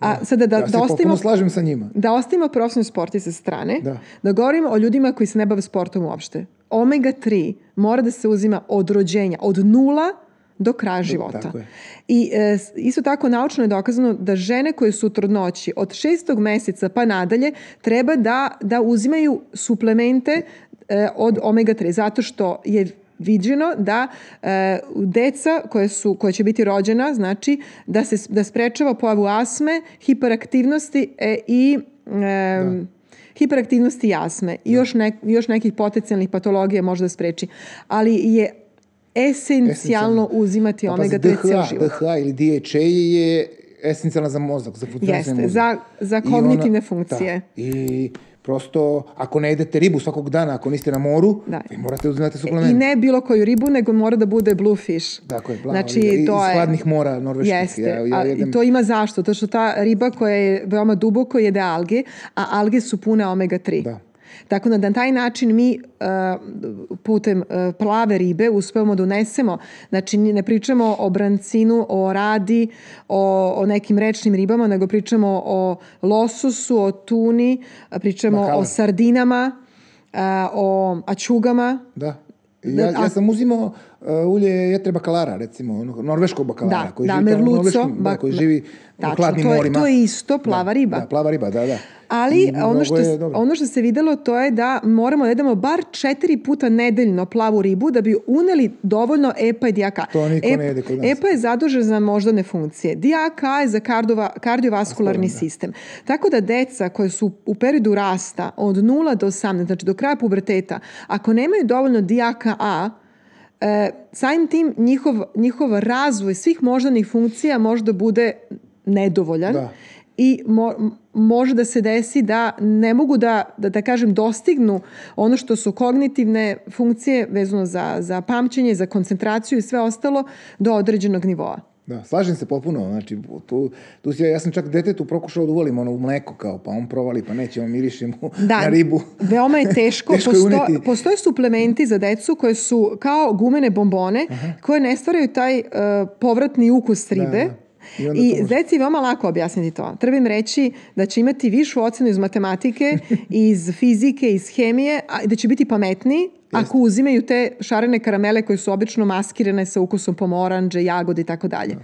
A sada da, ja da ostavimo slažem sa njima. da ostavimo profesionalni sporti sa strane, Da. da govorimo o ljudima koji se ne bave sportom uopšte. Omega 3 mora da se uzima od rođenja, od nula do kraja života. tako je. I e, isto tako naučno je dokazano da žene koje su u trudnoći od šestog meseca pa nadalje treba da, da uzimaju suplemente e, od omega 3 zato što je viđeno da e, deca koje su koje će biti rođena znači da se da sprečava pojavu asme, hiperaktivnosti e, i e, hiperaktivnosti i asme i još, nek, još nekih potencijalnih patologija može da spreči. Ali je esencijalno uzimati A omega pazi, 3 cijel DHA, život. DHA ili DHA je esencijalna za mozak, za funkcionisanje Jeste, za, za kognitivne funkcije. Da, I prosto, ako ne jedete ribu svakog dana, ako niste na moru, Da. vi morate uzimati suplement. I ne bilo koju ribu, nego mora da bude bluefish. Tako je, plava znači. I- to iz hladnih mora norveških. Jeste, Ja- ja jedem- i to ima zašto? To što ta riba koja je veoma duboko jede alge, a alge su pune omega-3. Da. Tako da na taj način mi uh, putem uh, plave ribe uspevamo da unesemo, znači ne pričamo o brancinu, o radi, o, o nekim rečnim ribama, nego pričamo o lososu, o tuni, pričamo Bakalar. o sardinama, a, o ačugama. Da. Ja, ja sam uzimao uh, ulje jetre bakalara, recimo, norveškog bakalara, Da, koji da, živi tamo u merluco, norveškim, da, bak- koji živi u Tačno, hladnim to je, morima. to je isto plava riba. Da, plava riba, da, da. Ali ono što, je ono što se videlo to je da moramo da jedemo bar četiri puta nedeljno plavu ribu da bi uneli dovoljno EPA i DHA. To niko ne jede kod nas. EPA je zadužen za moždane funkcije. DHA je za kardova, kardiovaskularni sistem. Tako da deca koje su u periodu rasta od 0 do 18, znači do kraja puberteta, ako nemaju dovoljno DHA, e, samim tim njihov, njihov razvoj svih moždanih funkcija možda bude nedovoljan Da. I mo, može da se desi da ne mogu da, da, da kažem, dostignu ono što su kognitivne funkcije vezano za, za pamćenje, za koncentraciju i sve ostalo do određenog nivoa. Da, slažem se potpuno, znači, tu, tu si, ja sam čak detetu prokušao da uvolim ono u mleko, kao, pa on provali, pa neće, on miriše mu na ribu. veoma je teško. Teško je Posto, uneti. postoje suplementi za decu koje su kao gumene bombone koje ne stvaraju taj uh, povratni ukus ribe. da. I I može. je veoma lako objasniti to. Treba im reći da će imati višu ocenu iz matematike, iz fizike, iz hemije, a da će biti pametniji ako uzimaju te šarene karamele koje su obično maskirane sa ukusom pomoranđe, jagode i tako dalje.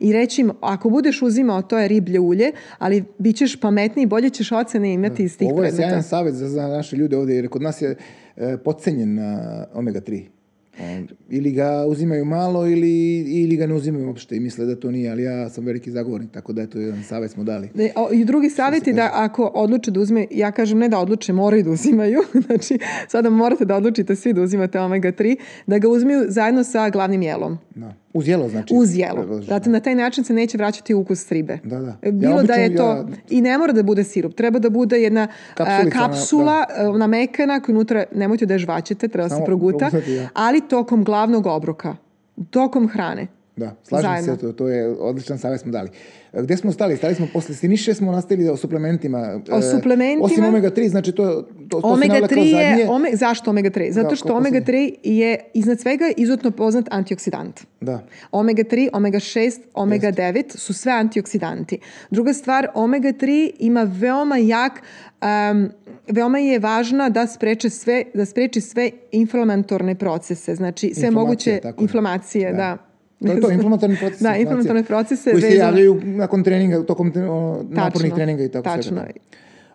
I reći im, ako budeš uzimao, to je riblje ulje, ali bit ćeš pametniji, bolje ćeš ocene imati iz tih Ovo je predmeta. sjajan savjet za, za naše ljude ovdje, jer kod nas je e, podcenjen na omega-3. On, ili ga uzimaju malo ili, ili ga ne uzimaju uopšte i misle da to nije, ali ja sam veliki zagovornik, tako da eto jedan savjet smo dali. Ne, o, I drugi savjet je da ako odluče da uzme, ja kažem ne da odluče, moraju da uzimaju, znači sada morate da odlučite svi da uzimate omega-3, da ga uzmeju zajedno sa glavnim jelom. Da. Uz jelo, znači. Uz jelo. Zato na taj način se neće vraćati ukus ribe. Da, da. E, Ja Bilo da obično- je to, ja- i ne mora da bude sirup, treba da bude jedna a, Kapsulica, kapsula, a, ona mekana koju unutra, nemojte da je žvaćete, treba se Samo proguta, progutati, da. ali tokom glavnog obroka, tokom hrane. Da, slažem Zajedno. se, to, to je odličan savjet smo dali. E, Gde smo stali? Stali smo posle Siniše, smo nastavili o suplementima. O E, suplementima. Osim omega-3, znači to, to, to Omega navela kao 3 je, zadnje. ome, zašto omega 3? Zato Da, što kao omega 3 je iznad svega izuzetno poznat antioksidant. Da. Omega 3, omega 6, omega 9 su sve antioksidanti. Druga stvar, omega 3 ima veoma jak um, veoma je važna da spreče sve da spreči sve inflamatorne procese, znači sve Inflamacije, moguće inflamacije, da. To je to, inflamatorni procesi. Da, inflamatorne procese Koji se vezano- javljaju nakon treninga, tokom tre- o, napornih treninga i tako tačno. svega.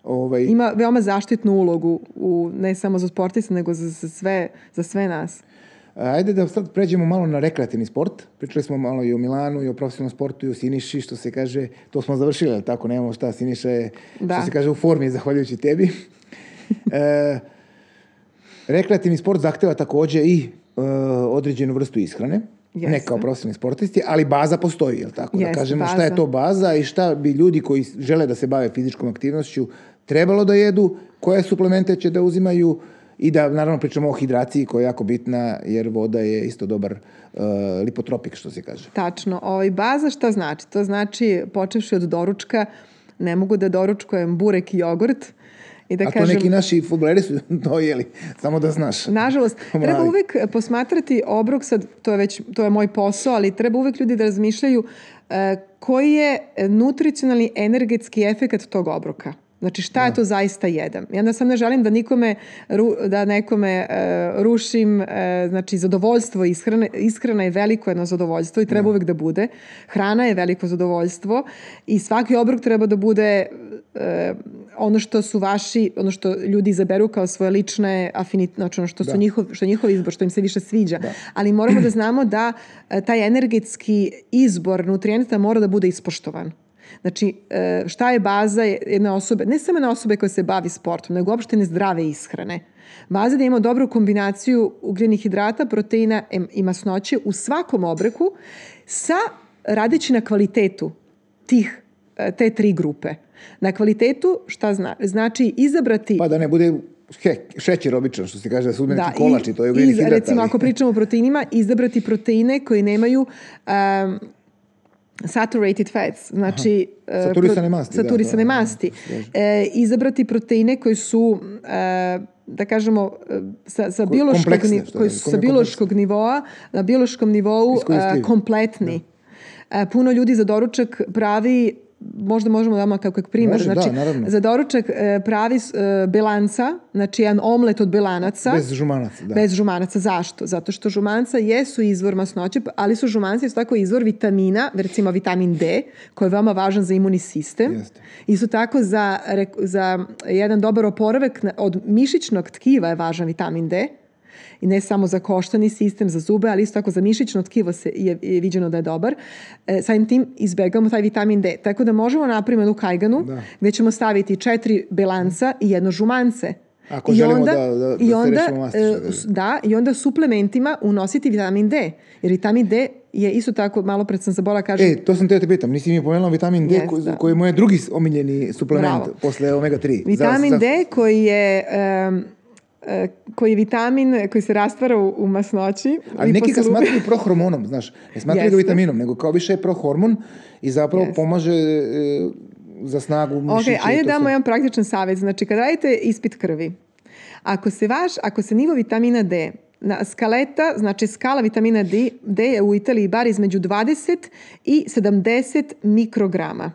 Ovaj, Ima veoma zaštitnu ulogu u, ne samo za sportiste, nego za, za, sve, za sve nas. Ajde da sad pređemo malo na rekreativni sport. Pričali smo malo i o Milanu, i o profesionalnom sportu, i o Siniši, što se kaže, to smo završili, ali tako, nemamo šta, Siniša je, Da. što se kaže, u formi, zahvaljujući tebi. e, rekreativni sport zahteva takođe i e, određenu vrstu ishrane. Ne Jeste. kao profesionalni sportisti, ali baza postoji, jel tako? da Jeste, kažemo šta baza. je to baza i šta bi ljudi koji žele da se bave fizičkom aktivnošću trebalo da jedu, koje suplemente će da uzimaju i da naravno pričamo o hidraciji koja je jako bitna jer voda je isto dobar uh, lipotropik što se kaže. Tačno. Ovaj, baza šta znači? To znači, počevši od doručka, ne mogu da doručkujem burek i jogurt. I da A to kažem, neki naši futboleri su to jeli, samo da znaš. Nažalost, treba uvek posmatrati obrok, sad to je već to je moj posao, ali treba uvek ljudi da razmišljaju e, koji je nutricionalni energetski efekat tog obroka. Znači šta je to zaista jedam. Ja onda sam ne želim da nikome da nekome e, rušim e, znači zadovoljstvo ishrane. Ishrana je veliko jedno zadovoljstvo i treba uvek da bude. Hrana je veliko zadovoljstvo i svaki obrok treba da bude e, ono što su vaši, ono što ljudi izaberu kao svoje lične afinit, znači ono što su njihov, što je njihov izbor, što im se više sviđa. Ali moramo da znamo da taj energetski izbor nutrijenata mora da bude ispoštovan. Znači, e, šta je baza jedne osobe, ne samo na osobe koja se bavi sportom, nego uopšte zdrave ishrane. Baza da imamo dobru kombinaciju ugljenih hidrata, proteina i masnoće u svakom obreku sa radeći na kvalitetu tih e, te tri grupe. Na kvalitetu šta zna? Znači izabrati Pa da ne bude he, šećer običan, što se kaže, da su neki kolači, to je ugljenih hidrata. Recimo, ako pričamo o proteinima, izabrati proteine koji nemaju um, saturated fats, znači Aha. saturisane masti. Saturisane da, masti. Da, e, izabrati proteine koji su e, da kažemo sa, sa biološkog, koji su sa biološkog nivoa na biološkom nivou e, kompletni. Da. E, puno ljudi za doručak pravi možda možemo da kao kak primjer. Može, znači, da, za doručak e, pravi e, belanca, znači jedan omlet od belanaca. Bez žumanaca, da. Bez žumanaca. Zašto? Zato što žumanca jesu izvor masnoće, ali su žumanci isto tako izvor vitamina, recimo vitamin D, koji je veoma važan za imunni sistem. Jeste. Isto tako za, za jedan dobar oporavak od mišićnog tkiva je važan vitamin D i ne samo za koštani sistem, za zube, ali isto tako za mišićno tkivo se je, je viđeno da je dobar. E, samim tim izbegamo taj vitamin D. Tako da možemo napraviti jednu kajganu da. gde ćemo staviti četiri belanca i jedno žumance. Ako I želimo onda, da, da, da i onda, e, da, i onda suplementima unositi vitamin D. Jer vitamin D je isto tako, malo pred sam zabola kažem... E, to sam te te pitam, nisi mi pomenula vitamin D yes, koji, da. koji je moj drugi omiljeni suplement Bravo. posle omega-3. Vitamin za, za... D koji je... Um, koji je vitamin koji se rastvara u, u masnoći. Ali neki ga smatraju prohormonom, znaš. Ne smatraju ga vitaminom, nego kao više je prohormon i zapravo Jeste. pomaže e, za snagu mišića. Ok, ajde damo jedan praktičan savjet. Znači, kada radite ispit krvi, ako se vaš, ako se nivo vitamina D na skaleta, znači skala vitamina D, D je u Italiji bar između 20 i 70 mikrograma.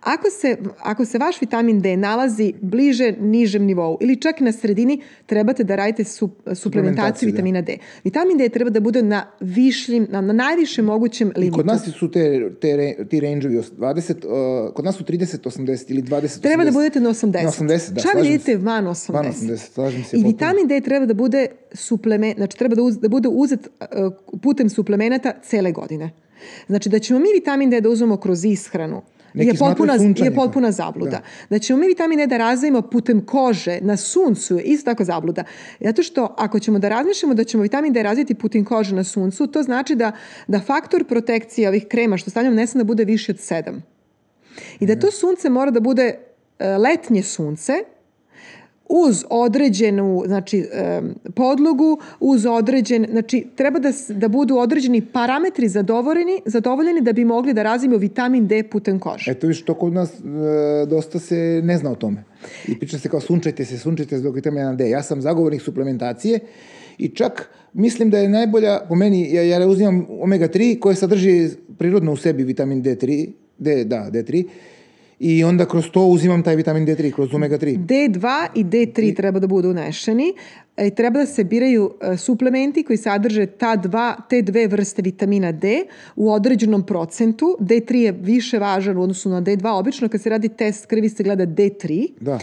Ako se, ako se vaš vitamin D nalazi bliže nižem nivou ili čak na sredini, trebate da radite su, suplementaciju da. vitamina D. Vitamin D treba da bude na višljim, na, na najvišem mogućem limitu. I kod nas su te, te, ti range-ovi 20, uh, kod nas su 30, 80 ili 20, 80. Treba da budete na 80. Na 80, da. Čak idete van 80. Van 80, slažem se. I vitamin D treba da bude suplement, znači treba da, uz, da bude uzet uh, putem suplemenata cele godine. Znači da ćemo mi vitamin D da uzmemo kroz ishranu, Neki je potpuna, je potpuna zabluda. Da. da ćemo mi vitamine da razvijemo putem kože na suncu isto tako zabluda. Zato što ako ćemo da razmišljamo da ćemo vitamin D razviti putem kože na suncu, to znači da, da faktor protekcije ovih krema što stavljamo ne da bude više od 7. I da to sunce mora da bude e, letnje sunce, uz određenu znači, podlogu, uz određen, znači treba da, da budu određeni parametri zadovoljeni, zadovoljeni da bi mogli da razvijemo vitamin D putem kože. Eto viš, to kod nas e, dosta se ne zna o tome. I priča se kao sunčajte se, sunčajte zbog vitamina D. Ja sam zagovornik suplementacije i čak mislim da je najbolja, po meni, ja, ja uzimam omega-3 koje sadrži prirodno u sebi vitamin D3, D, da, D3, i onda kroz to uzimam taj vitamin D3, kroz omega-3. D2 i D3 I... treba da budu unešeni. E, treba da se biraju e, suplementi koji sadrže ta dva, te dve vrste vitamina D u određenom procentu. D3 je više važan u odnosu na D2. Obično kad se radi test krvi se gleda D3. Da.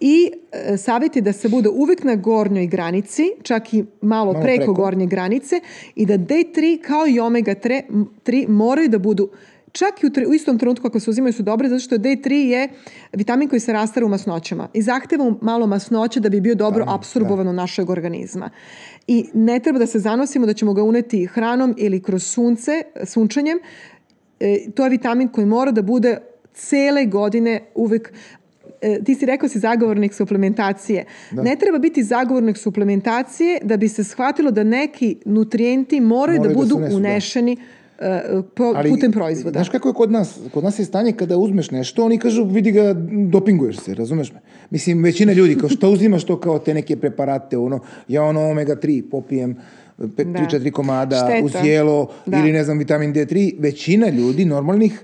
I e, savjet je da se bude uvek na gornjoj granici, čak i malo, malo preko, preko gornje granice i da D3 kao i omega 3 moraju da budu čak i u, u istom trenutku ako se uzimaju su dobre, zato što D3 je vitamin koji se rastara u masnoćama i zahteva malo masnoće da bi bio dobro da, absorbovan da. u našeg organizma. I ne treba da se zanosimo da ćemo ga uneti hranom ili kroz sunce, sunčanjem. E, to je vitamin koji mora da bude cele godine uvek e, ti si rekao si zagovornik suplementacije. Da. Ne treba biti zagovornik suplementacije da bi se shvatilo da neki nutrijenti moraju, moraju da budu da unesu, unešeni da po, Ali, putem proizvoda. Znaš kako je kod nas? Kod nas je stanje kada uzmeš nešto, oni kažu vidi ga, dopinguješ se, razumeš me? Mislim, većina ljudi, kao što uzimaš to kao te neke preparate, ono, ja ono omega-3 popijem, 3-4 da. komada Šteta. uz jelo da. ili ne znam vitamin D3, većina ljudi normalnih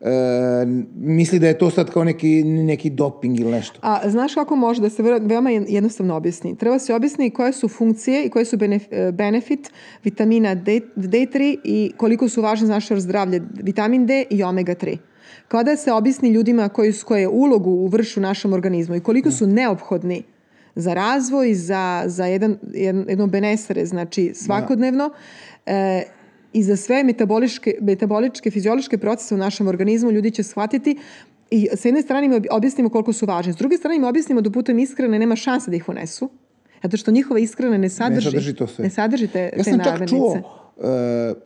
e, misli da je to sad kao neki, neki doping ili nešto. A znaš kako može da se veoma jednostavno objasni? Treba se objasni koje su funkcije i koje su e, benefit vitamina D, D3 i koliko su važne za naše zdravlje vitamin D i omega 3 kada se objasni ljudima koji su, koje ulogu u vršu našem organizmu i koliko su neophodni za razvoj, za, za jedan, jedno benesare, znači svakodnevno, da. e, i za sve metaboličke, metaboličke, fiziološke procese u našem organizmu ljudi će shvatiti i sa jedne strane im objasnimo koliko su važni, s druge strane im objasnimo da putem ishrane nema šanse da ih unesu, zato što njihova ishrana ne sadrži, ne sadrži, to sve. Ne sadrži te, ja te namirnice. Ja sam čak čuo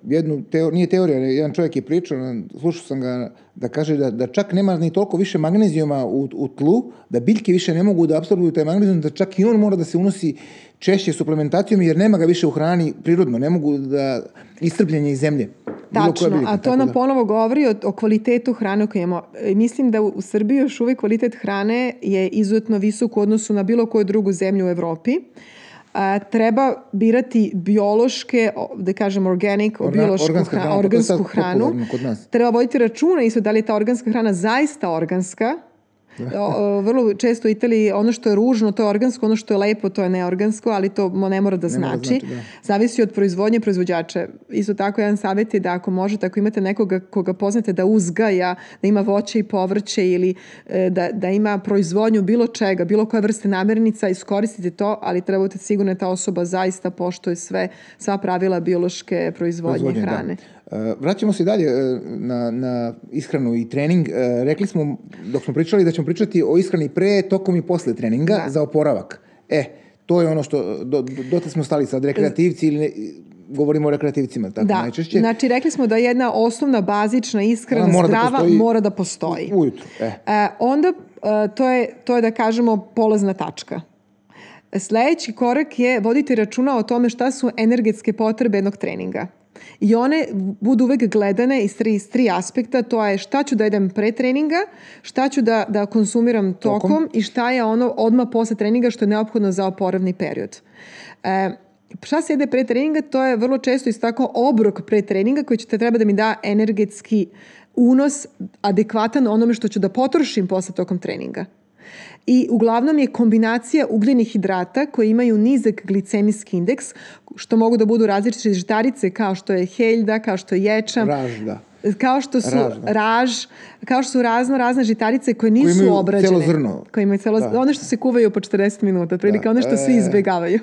jednu, teo, nije teorija, jedan čovjek je pričao, slušao sam ga da kaže da, da čak nema ni toliko više magnezijuma u, u tlu, da biljke više ne mogu da absorbuju taj magnezijum, da čak i on mora da se unosi češće suplementacijom jer nema ga više u hrani prirodno, ne mogu da istrpljenje iz zemlje. Tačno, biljka, a to nam da. ponovo govori o, o kvalitetu hrane koju imamo. E, mislim da u Srbiji još uvijek kvalitet hrane je izuzetno visok u odnosu na bilo koju drugu zemlju u Evropi. A, treba birati biološke, da kažem organic, Orga, biološku organska hranu, organsku hranu. Treba voditi računa isto da li je ta organska hrana zaista organska, Vrlo često u Italiji ono što je ružno to je organsko, ono što je lepo to je neorgansko, ali to ne mora da ne znači. Mora znači da. Zavisi od proizvodnje proizvođača. Isto tako jedan savjet je da ako možete, ako imate nekoga koga poznate da uzgaja, da ima voće i povrće ili e, da, da ima proizvodnju bilo čega, bilo koje vrste namirnica, iskoristite to, ali treba da sigurno da ta osoba zaista poštuje sve, sva pravila biološke proizvodnje, proizvodnje da. hrane. Da. Vraćamo se dalje eh, na, na ishranu i trening. Eh, rekli smo, dok smo pričali, da ćemo pričati o ishrani pre, tokom i posle treninga da. za oporavak. E, to je ono što, do, do, dotle smo stali sad, rekreativci ili ne, govorimo o rekreativcima, tako da. najčešće. Znači, rekli smo da jedna osnovna, bazična ishrana mora da zdrava da postoji, mora da postoji. Ujutru, e. e onda, to je, to je da kažemo polazna tačka. Sledeći korak je voditi računa o tome šta su energetske potrebe jednog treninga. I one budu uvek gledane iz tri, iz tri aspekta, to je šta ću da jedem pre treninga, šta ću da, da konsumiram tokom, tokom. i šta je ono odmah posle treninga što je neophodno za oporavni period. E, šta se jede pre treninga, to je vrlo često isto tako obrok pre treninga koji će te treba da mi da energetski unos adekvatan onome što ću da potrošim posle tokom treninga i uglavnom je kombinacija ugljenih hidrata koji imaju nizak glicemijski indeks, što mogu da budu različite žitarice kao što je heljda, kao što je ječam. Raž, da kao što su raž, da. raž, kao što su razno razne žitarice koje nisu koje imaju obrađene. Celo zrno. Koje imaju celo da. One što se kuvaju po 40 minuta, prilike da. one što svi e. izbegavaju.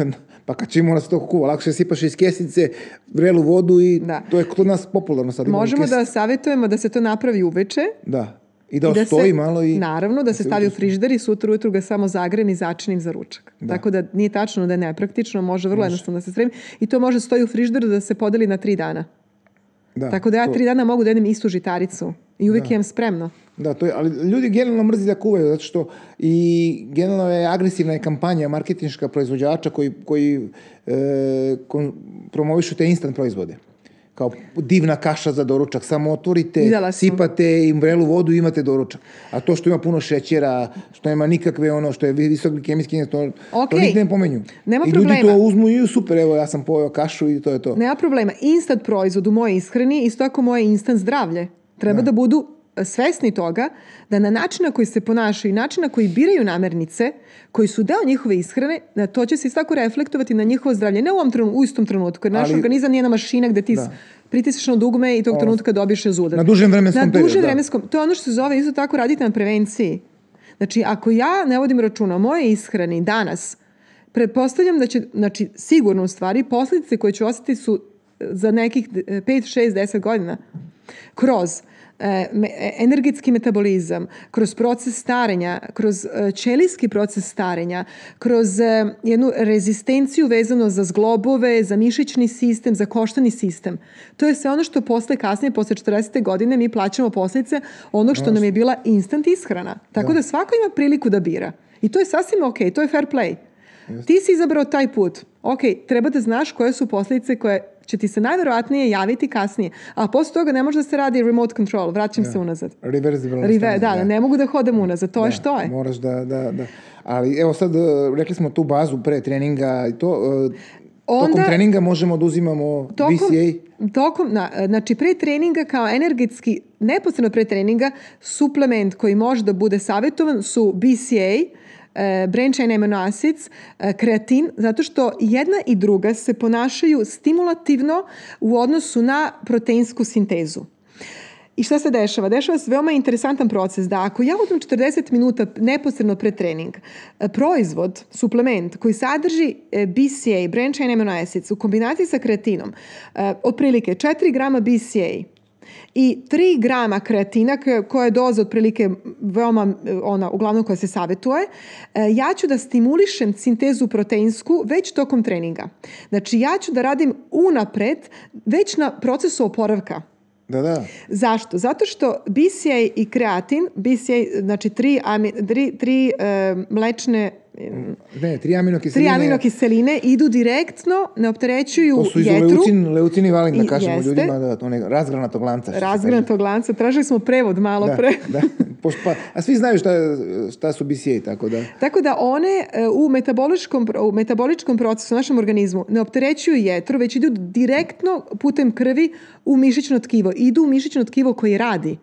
pa kad čim mora se to kuva, lakše sipaš iz kesice vrelu vodu i da. to je kod nas popularno sad. Možemo da savjetujemo da se to napravi uveče. Da I da, I da stoji se, malo i... Naravno, da, da se stavi u frižder i sutra ujutru ga samo zagrejem i začinem za ručak. Da. Tako da nije tačno da je nepraktično, može vrlo može. jednostavno da se spremi. I to može stoji u frižderu da se podeli na tri dana. Da, Tako da ja to... tri dana mogu da jedem istu žitaricu i uvijek da. imam spremno. Da, to je, ali ljudi generalno mrzi da kuvaju, zato što i generalno je agresivna je kampanja marketinška proizvođača koji, koji e, promovišu te instant proizvode kao divna kaša za doručak, samo otvorite, sipate im vrelu vodu i imate doručak. A to što ima puno šećera, što nema nikakve ono, što je visok glikemijski to, okay. to nikde ne pomenju. Nema I problema. ljudi to uzmu i super, evo ja sam pojao kašu i to je to. Nema problema. Instant proizvod u mojoj ishrani, isto ako moje instant zdravlje, treba da, da budu svesni toga da na način na koji se ponašaju i način na koji biraju namernice koji su deo njihove ishrane, da to će se svako reflektovati na njihovo zdravlje. Ne u ovom trenutku, u istom trenutku, jer naš Ali, organizam nije na mašina gde ti da. pritisneš na dugme i tog o, trenutka dobiješ rezultat. Na dužem vremenskom periodu. Na dužem da. vremenskom. To je ono što se zove isto tako raditi na prevenciji. Znači, ako ja ne vodim računa o moje ishrani danas, pretpostavljam da će, znači, sigurno u stvari, posljedice koje ću osetiti su za nekih 5, 6, 10 godina kroz E, e, energetski metabolizam, kroz proces starenja, kroz e, ćelijski proces starenja, kroz jednu rezistenciju vezano za zglobove, za mišićni sistem, za koštani sistem. To je sve ono što posle, kasnije, posle 40. godine mi plaćamo posljedice onog što nam je bila instant ishrana. Tako da, da svako ima priliku da bira. I to je sasvim ok, to je fair play. Ti si izabrao taj put. Ok, treba da znaš koje su posljedice koje će ti se najverovatnije javiti kasnije. A posle toga ne može da se radi remote control, vraćam da. se unazad. Reversible. Rive, da, da, ne mogu da hodem unazad, to da, je što je. Moraš da, da, da. Ali evo sad, e, rekli smo tu bazu pre treninga i to, e, Onda, tokom treninga možemo da uzimamo tokom, BCA? Tokom, na, znači pre treninga kao energetski, neposredno pre treninga, suplement koji može da bude savjetovan su BCA, e, brain chain amino acids, e, kreatin, zato što jedna i druga se ponašaju stimulativno u odnosu na proteinsku sintezu. I šta se dešava? Dešava se veoma interesantan proces da ako ja uzmem 40 minuta neposredno pre trening, e, proizvod, suplement koji sadrži e, BCA, brain chain amino acids, u kombinaciji sa kreatinom, otprilike 4 grama BCA i 3 grama kreatina, koja je doza otprilike veoma, ona, uglavnom koja se savetuje, e, ja ću da stimulišem sintezu proteinsku već tokom treninga. Znači, ja ću da radim unapred već na procesu oporavka. Da, da. Zašto? Zato što BCA i kreatin, BCA, znači tri, tri, tri e, mlečne Ne, tri aminokiseline. Tri aminokiseline idu direktno, ne opterećuju To su jetru. izoleucin, leucin i valin, da kažemo jeste. ljudima, da, to ne, razgranatog lanca. Razgranatog lanca. Tražili smo prevod malo kaže. pre. Da, da. Pa, a svi znaju šta, šta su BCA, tako da... Tako da one e, u metaboličkom, u metaboličkom procesu u našem organizmu ne opterećuju jetru, već idu direktno putem krvi u mišićno tkivo. Idu u mišićno tkivo koji radi.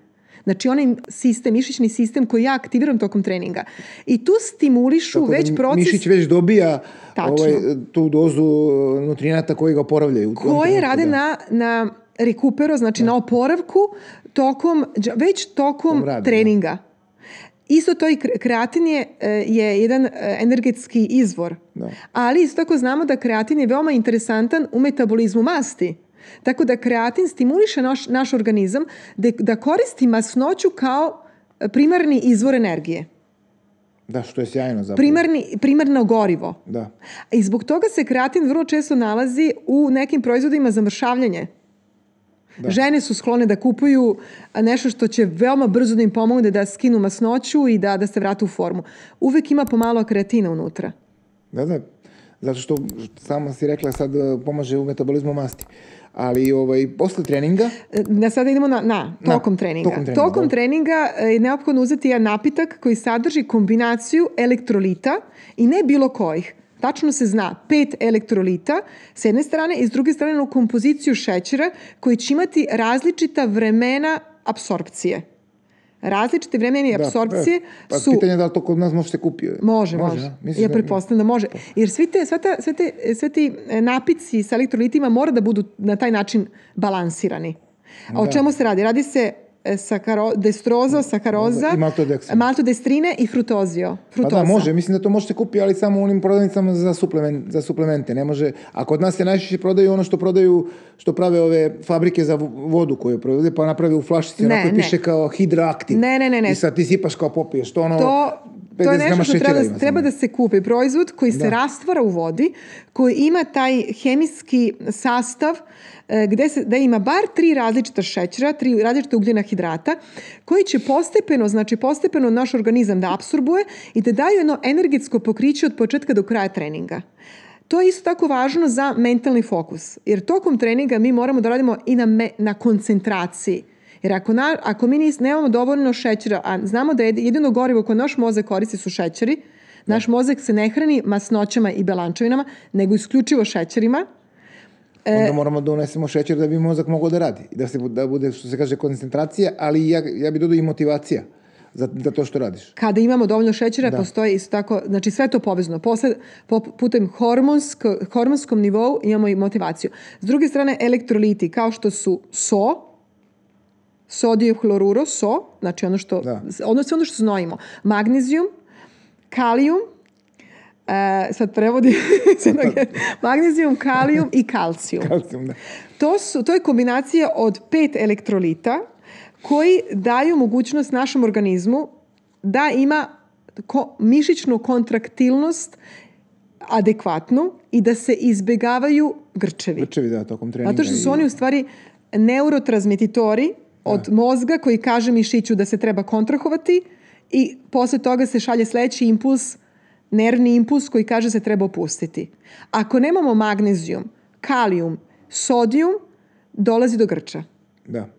Znači onaj sistem, mišićni sistem koji ja aktiviram tokom treninga. I tu stimulišu Tako da već proces... Mišić već dobija Tačno. ovaj, tu dozu nutrijenta koji ga oporavljaju. trenutku, rade da. na, na rekupero, znači na oporavku, tokom, već tokom rada, da. treninga. Isto to i kre- kreatin je, e, je jedan e, energetski izvor. Da. Ali isto tako znamo da kreatin je veoma interesantan u metabolizmu masti. Tako da kreatin stimuliše naš, naš organizam da, da koristi masnoću kao e, primarni izvor energije. Da, što je sjajno zapravo. Primarni, primarno gorivo. Da. I zbog toga se kreatin vrlo često nalazi u nekim proizvodima za mršavljanje. Žene su sklone da kupuju nešto što će veoma brzo da im pomogne da skinu masnoću i da, da se vrate u formu. Uvek ima pomalo kreatina unutra. Da, da. Zato što, sama si rekla, sad e, pomaže u metabolizmu masti. Ali ovaj, posle treninga, E, Da sada idemo na, na tokom Na, treninga. tokom treninga, Tokom dobro. treninga je neophodno uzeti jedan napitak koji sadrži kombinaciju elektrolita i ne bilo kojih. Tačno se zna pet elektrolita s jedne strane i s druge strane u kompoziciju šećera koji će imati različita vremena apsorpcije. Različite vremena da, apsorpcije pa, su... pitanje je da li to kod nas može se kupi. Može, može. a? Misliš Ja da- pretpostavljam da može. Jer svi te, sve, ta, sve, te, sve ti e, napici sa elektrolitima mora da budu na taj način balansirani. A o Da. čemu se radi? Radi se sakaro, destroza, sakaroza, I maltodestrine i frutozio. Pa Frutoza. da, može, mislim da to može se kupi, ali samo u onim prodavnicama za, suplement, za suplemente. Ne može, a kod nas se najčešće prodaju ono što prodaju, što prave ove fabrike za vo- vodu koju proizvode, pa naprave u flašici, Ne, onako ne. piše kao hidroaktiv. Ne, ne, ne, ne. I sad ti sipaš kao popiješ, to ono... To, to 50 je nešto što treba, da, treba da se kupi. Proizvod koji se Da. rastvara u vodi, koji ima taj hemijski sastav e, gde, se, da ima bar tri različita šećera, tri različita ugljena hidrata, koji će postepeno, znači postepeno naš organizam da apsorbuje i da daju jedno energetsko pokriće od početka do kraja treninga. To je isto tako važno za mentalni fokus, jer tokom treninga mi moramo da radimo i na, me, na koncentraciji. Jer ako, na, ako mi nis, nemamo dovoljno šećera, a znamo da je jedino gorivo koje naš mozak koristi su šećeri, naš mozak se ne hrani masnoćama i belančevinama, nego isključivo šećerima. E, Onda moramo da unesemo šećer da bi mozak mogao da radi. Da, se, da bude, što se kaže, koncentracija, ali ja, ja bi dodao i motivacija za, za to što radiš. Kada imamo dovoljno šećera, postoji isto tako, znači sve to povezano. Posle, po, putem hormonsko, hormonskom nivou imamo i motivaciju. S druge strane, elektroliti, kao što su so, sodio hloruro, so, znači ono što, Da. ono, sve ono što znojimo, magnezijum, kalijum, e, sad prevodi, magnezijum, kalijum i kalcijum. Kalcijum, da. To, su, to je kombinacija od pet elektrolita koji daju mogućnost našem organizmu da ima ko, mišićnu kontraktilnost adekvatnu i da se izbegavaju grčevi. Grčevi, da, tokom treninga. Zato što su i- oni u stvari neurotransmititori od mozga koji kaže mišiću da se treba kontrahovati i posle toga se šalje sledeći impuls, nervni impuls koji kaže se treba opustiti. Ako nemamo magnezijum, kalijum, sodijum, dolazi do grča. Da.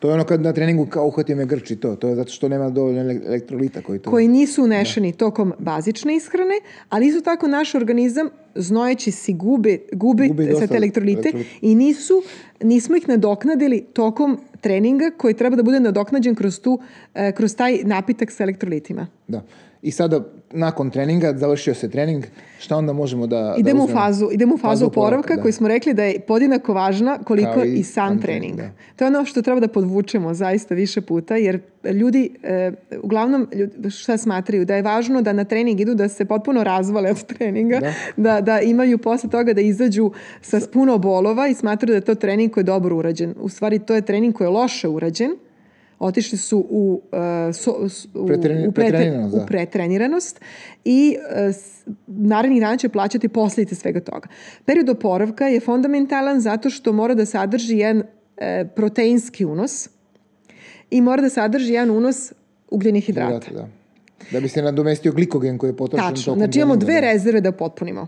To je ono kad na treningu kao uhvati me grči to. To je zato što nema dovoljno ele- elektrolita koji to... koji nisu unešeni tokom bazične ishrane, ali isto tako naš organizam znojeći si gubi, gubi, Gubi sve dosta te elektrolite elektrolita. i nisu, nismo ih nadoknadili tokom treninga koji treba da bude nadoknađen kroz, tu, e, kroz taj napitak sa elektrolitima. Da. I sada nakon treninga, završio se trening, šta onda možemo da idemo da u uzmemo? fazu, idemo u fazu Fazu oporavka, da. koji smo rekli da je podjednako važna koliko Kao i i sam trening. trening, To je ono što treba da podvučemo zaista više puta jer ljudi e, uglavnom ljudi, šta smatraju da je važno da na trening idu da se potpuno razvale od treninga, Da. da, da imaju posle toga da izađu sa puno bolova i smatraju da je to trening koji je dobro urađen. U stvari to je trening koji je loše urađen. Otišli su u, e, so, u, Pretreni- u, prete- pretreniranost, da. u pretreniranost i e, s- narednih dana će plaćati posljedice svega toga. Period oporavka je fundamentalan zato što mora da sadrži jedan e, proteinski unos i mora da sadrži jedan unos ugljenih hidrata. Hidrate, da. Da bi se nadomestio glikogen koji je potrošen Tačno. tokom Znači imamo dve rezerve da potpunimo.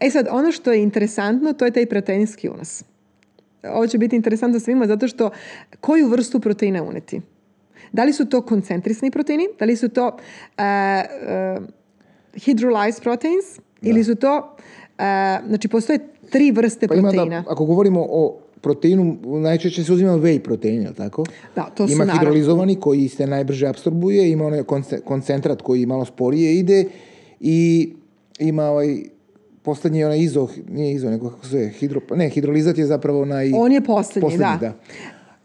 E sad, ono što je interesantno, to je taj proteinski unos. Ovo će biti interesantno svima zato što koju vrstu proteina uneti? Da li su to koncentrisani proteini? Da li su to uh, uh, hydrolyzed proteins? Ili su to, uh, znači postoje tri vrste Pa ima proteina. da, ako govorimo o proteinu, najčešće se uzima whey protein, je tako? Da, to su ima naravno- hidrolizovani koji se najbrže apsorbuje, ima onaj konce- koncentrat koji malo sporije ide i ima ovaj poslednji onaj izo, nije izo, nego kako se zove, hidro, ne, hidrolizat je zapravo onaj... On je poslednji, poslednji, da.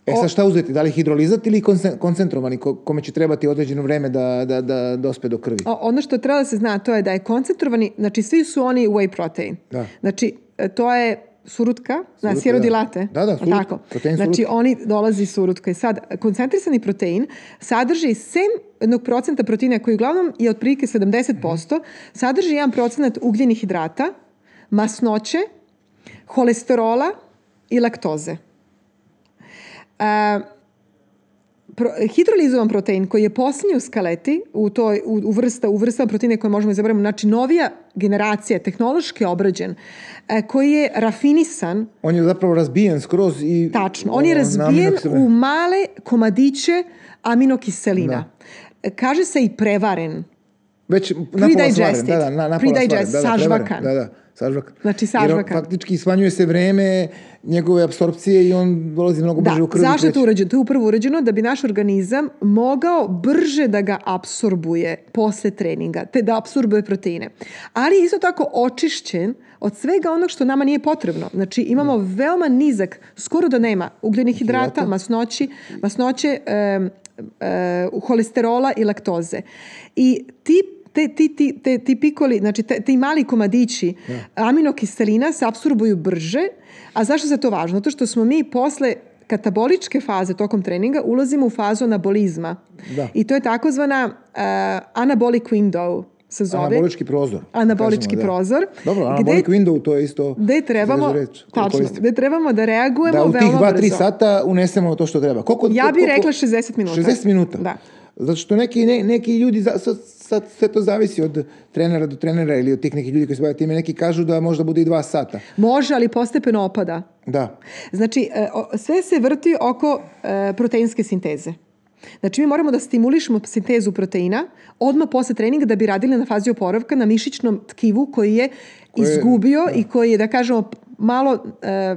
E sad šta uzeti, da li hidrolizat ili konce- koncentrovani, ko- kome će trebati određeno vreme da, da, da dospe do krvi? O- Ono što treba da se zna, to je da je koncentrovani, znači svi su oni whey protein. Da. Znači, e, to je surutka, na Surutka, da. di latte. Da, da, Jel surutka, Tako? protein znači, surutka. oni dolazi surutka. I sad, koncentrisani protein sadrži sem jednog procenta proteina koji uglavnom je otprilike 70%, sadrži jedan procenat ugljenih hidrata, masnoće, holesterola i laktoze. E, pro, hidrolizovan protein koji je posljednji u skaleti, u, toj, u, u, vrsta, u vrstama proteina koje možemo izabrati, znači novija generacija, tehnološki obrađen, e, koji je rafinisan, On je zapravo razbijen skroz i... tačno, on je razbijen u male komadiće aminokiselina. E, Kaže se i prevaren. Već napola svaren, da, da, na, napola svaren, da, da, sažvakan. Da, da, sažvakan. Znači, Jer sažvakan. on faktički smanjuje se vreme njegove apsorpcije i on dolazi mnogo brže Da, u krvi. zašto je to urađeno? To je upravo urađeno da bi naš organizam mogao brže da ga apsorbuje posle treninga, te da apsorbuje proteine. Ali isto tako očišćen od svega onog što nama nije potrebno. Znači imamo veoma nizak, skoro da nema ugljenih hidrata, Hidrata. masnoći, masnoće, em, e, holesterola i laktoze. I ti te, ti, ti, te, ti pikoli, znači te, ti mali komadići aminokiselina se apsorbuju brže, a zašto je to važno? Zato što smo mi posle kataboličke faze tokom treninga ulazimo u fazu anabolizma. Da. I to je takozvana uh, anabolic window se zove. Anabolički prozor. Anabolički kažemo, da. prozor. Dobro, Gde- anabolic window, to je isto... Gde trebamo, reč, tačno, gde trebamo da reagujemo Da u tih veoma 2-3 brzo. sata unesemo to što treba. Koliko, Ja bih rekla 60 minuta. 60 minuta? Da. Zato što neki, ne, neki ljudi, za, sad, sad sve to zavisi od trenera do trenera ili od tih nekih ljudi koji se bave time, neki kažu da možda bude i 2 sata. Može, ali postepeno opada. Da. Znači, e, sve se vrti oko e, proteinske sinteze. Znači, mi moramo da stimulišemo sintezu proteina odmah posle treninga da bi radili na fazi oporavka na mišićnom tkivu koji je Koje- izgubio i koji je, da kažemo, malo... e,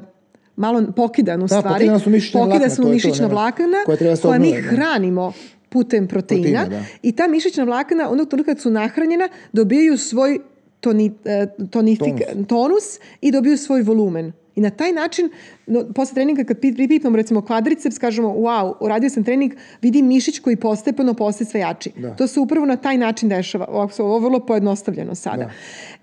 malo pokidan u Da, stvari. pokidana su mišićna Pokida vlakna, su to je to, mišićna vlakana koja da koja mi da. hranimo putem proteina, Proteina, da. i ta mišićna vlakana onog trenutka kad su nahranjena dobijaju svoj toni, e, tonifik, Tonus. tonus i dobiju svoj volumen. I na taj način, no, posle treninga kad pi- pripipnemo recimo kvadriceps, kažemo wow, uradio sam trening, vidim mišić koji postepeno postaje sve jači. Da. To se upravo na taj način dešava. Ovo ovo je vrlo pojednostavljeno sada.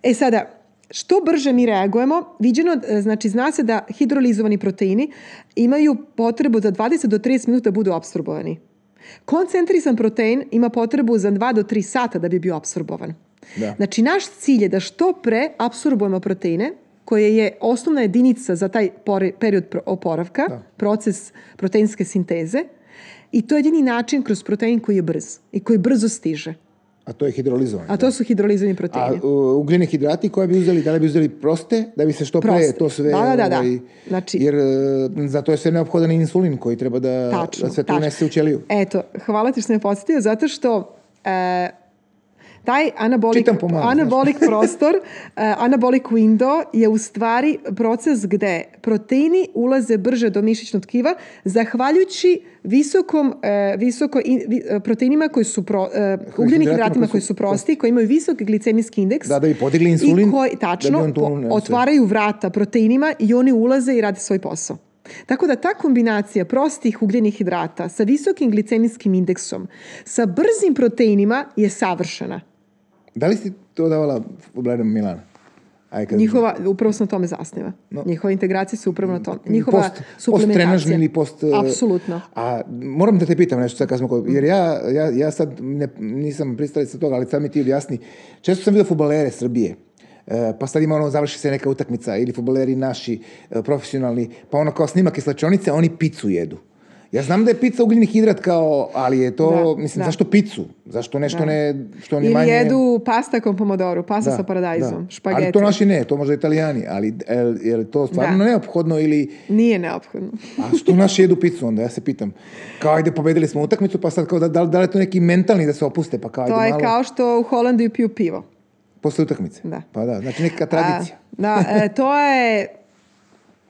E sada, što brže mi reagujemo, viđeno, e, znači zna se da hidrolizovani proteini imaju potrebu za 20 do 30 minuta da budu apsorbovani. Koncentrisan protein ima potrebu za 2 do 3 sata da bi bio apsorbovan. Da. Znači, naš cilj je da što pre apsorbujemo proteine, koje je osnovna jedinica za taj period oporavka, proces proteinske sinteze, i to je jedini način kroz protein koji je brz i koji brzo stiže. A to je hidrolizovan. A to su hidrolizovani A proteini. uh, ugljeni hidrati koje bi uzeli, da li bi uzeli proste, da bi se što pre to sve... Da, da, da, da. Ovaj, Znači- jer uh, za to je sve neophodan insulin koji treba da, Tačno, da sve to unese u ćeliju. Eto, hvala ti što me podsjetio, zato što e, Taj anabolik, pomalo, anabolik prostor, uh, anabolik window je u stvari proces gde proteini ulaze brže do mišićnog tkiva zahvaljujući visokom, uh, visoko in, vi, uh, proteinima koji su pro, uh, ugljenih hidratima koji su prosti, koji imaju visok glicemijski indeks. Da, da bi podigli insulin. I koji, tačno, da bi otvaraju vrata proteinima i oni ulaze i rade svoj posao. Tako da ta kombinacija prostih ugljenih hidrata sa visokim glicemijskim indeksom, sa brzim proteinima je savršena. Da li si to davala fudbalerima Milana? Aj, kad... Njihova, upravo se na tome zasniva. No. Njihova integracija se upravo na tome. Njihova post, post suplementacija. ili post... uh, Apsolutno. A moram da te pitam nešto sad kad smo kod... Jer ja, ja, ja sad ne, nisam pristalica toga, ali sad mi ti objasni. Često sam vidio futbalere Srbije. E, pa sad ima ono, završi se neka utakmica ili futboleri naši, e, profesionalni, pa ono kao snimak iz slačionice, oni picu jedu. Ja znam da je pizza ugljeni hidrat kao, ali je to, Da, mislim, da. zašto picu? Zašto nešto Da. ne, što ni Ili manje... jedu pasta con pomodoru, pasta sa paradajzom, špageti. Ali to naši ne, to možda italijani, ali je, li to stvarno Da. neophodno ili... Nije neophodno. A što naši jedu picu onda, ja se pitam. Kao ajde, pobedili smo utakmicu, pa sad kao da, da, da li je to neki mentalni da se opuste, pa kao ajde To je malo kao što u Holandiji piju pivo. posle utakmice. Da. Pa da, znači neka tradicija. A, da, e, to je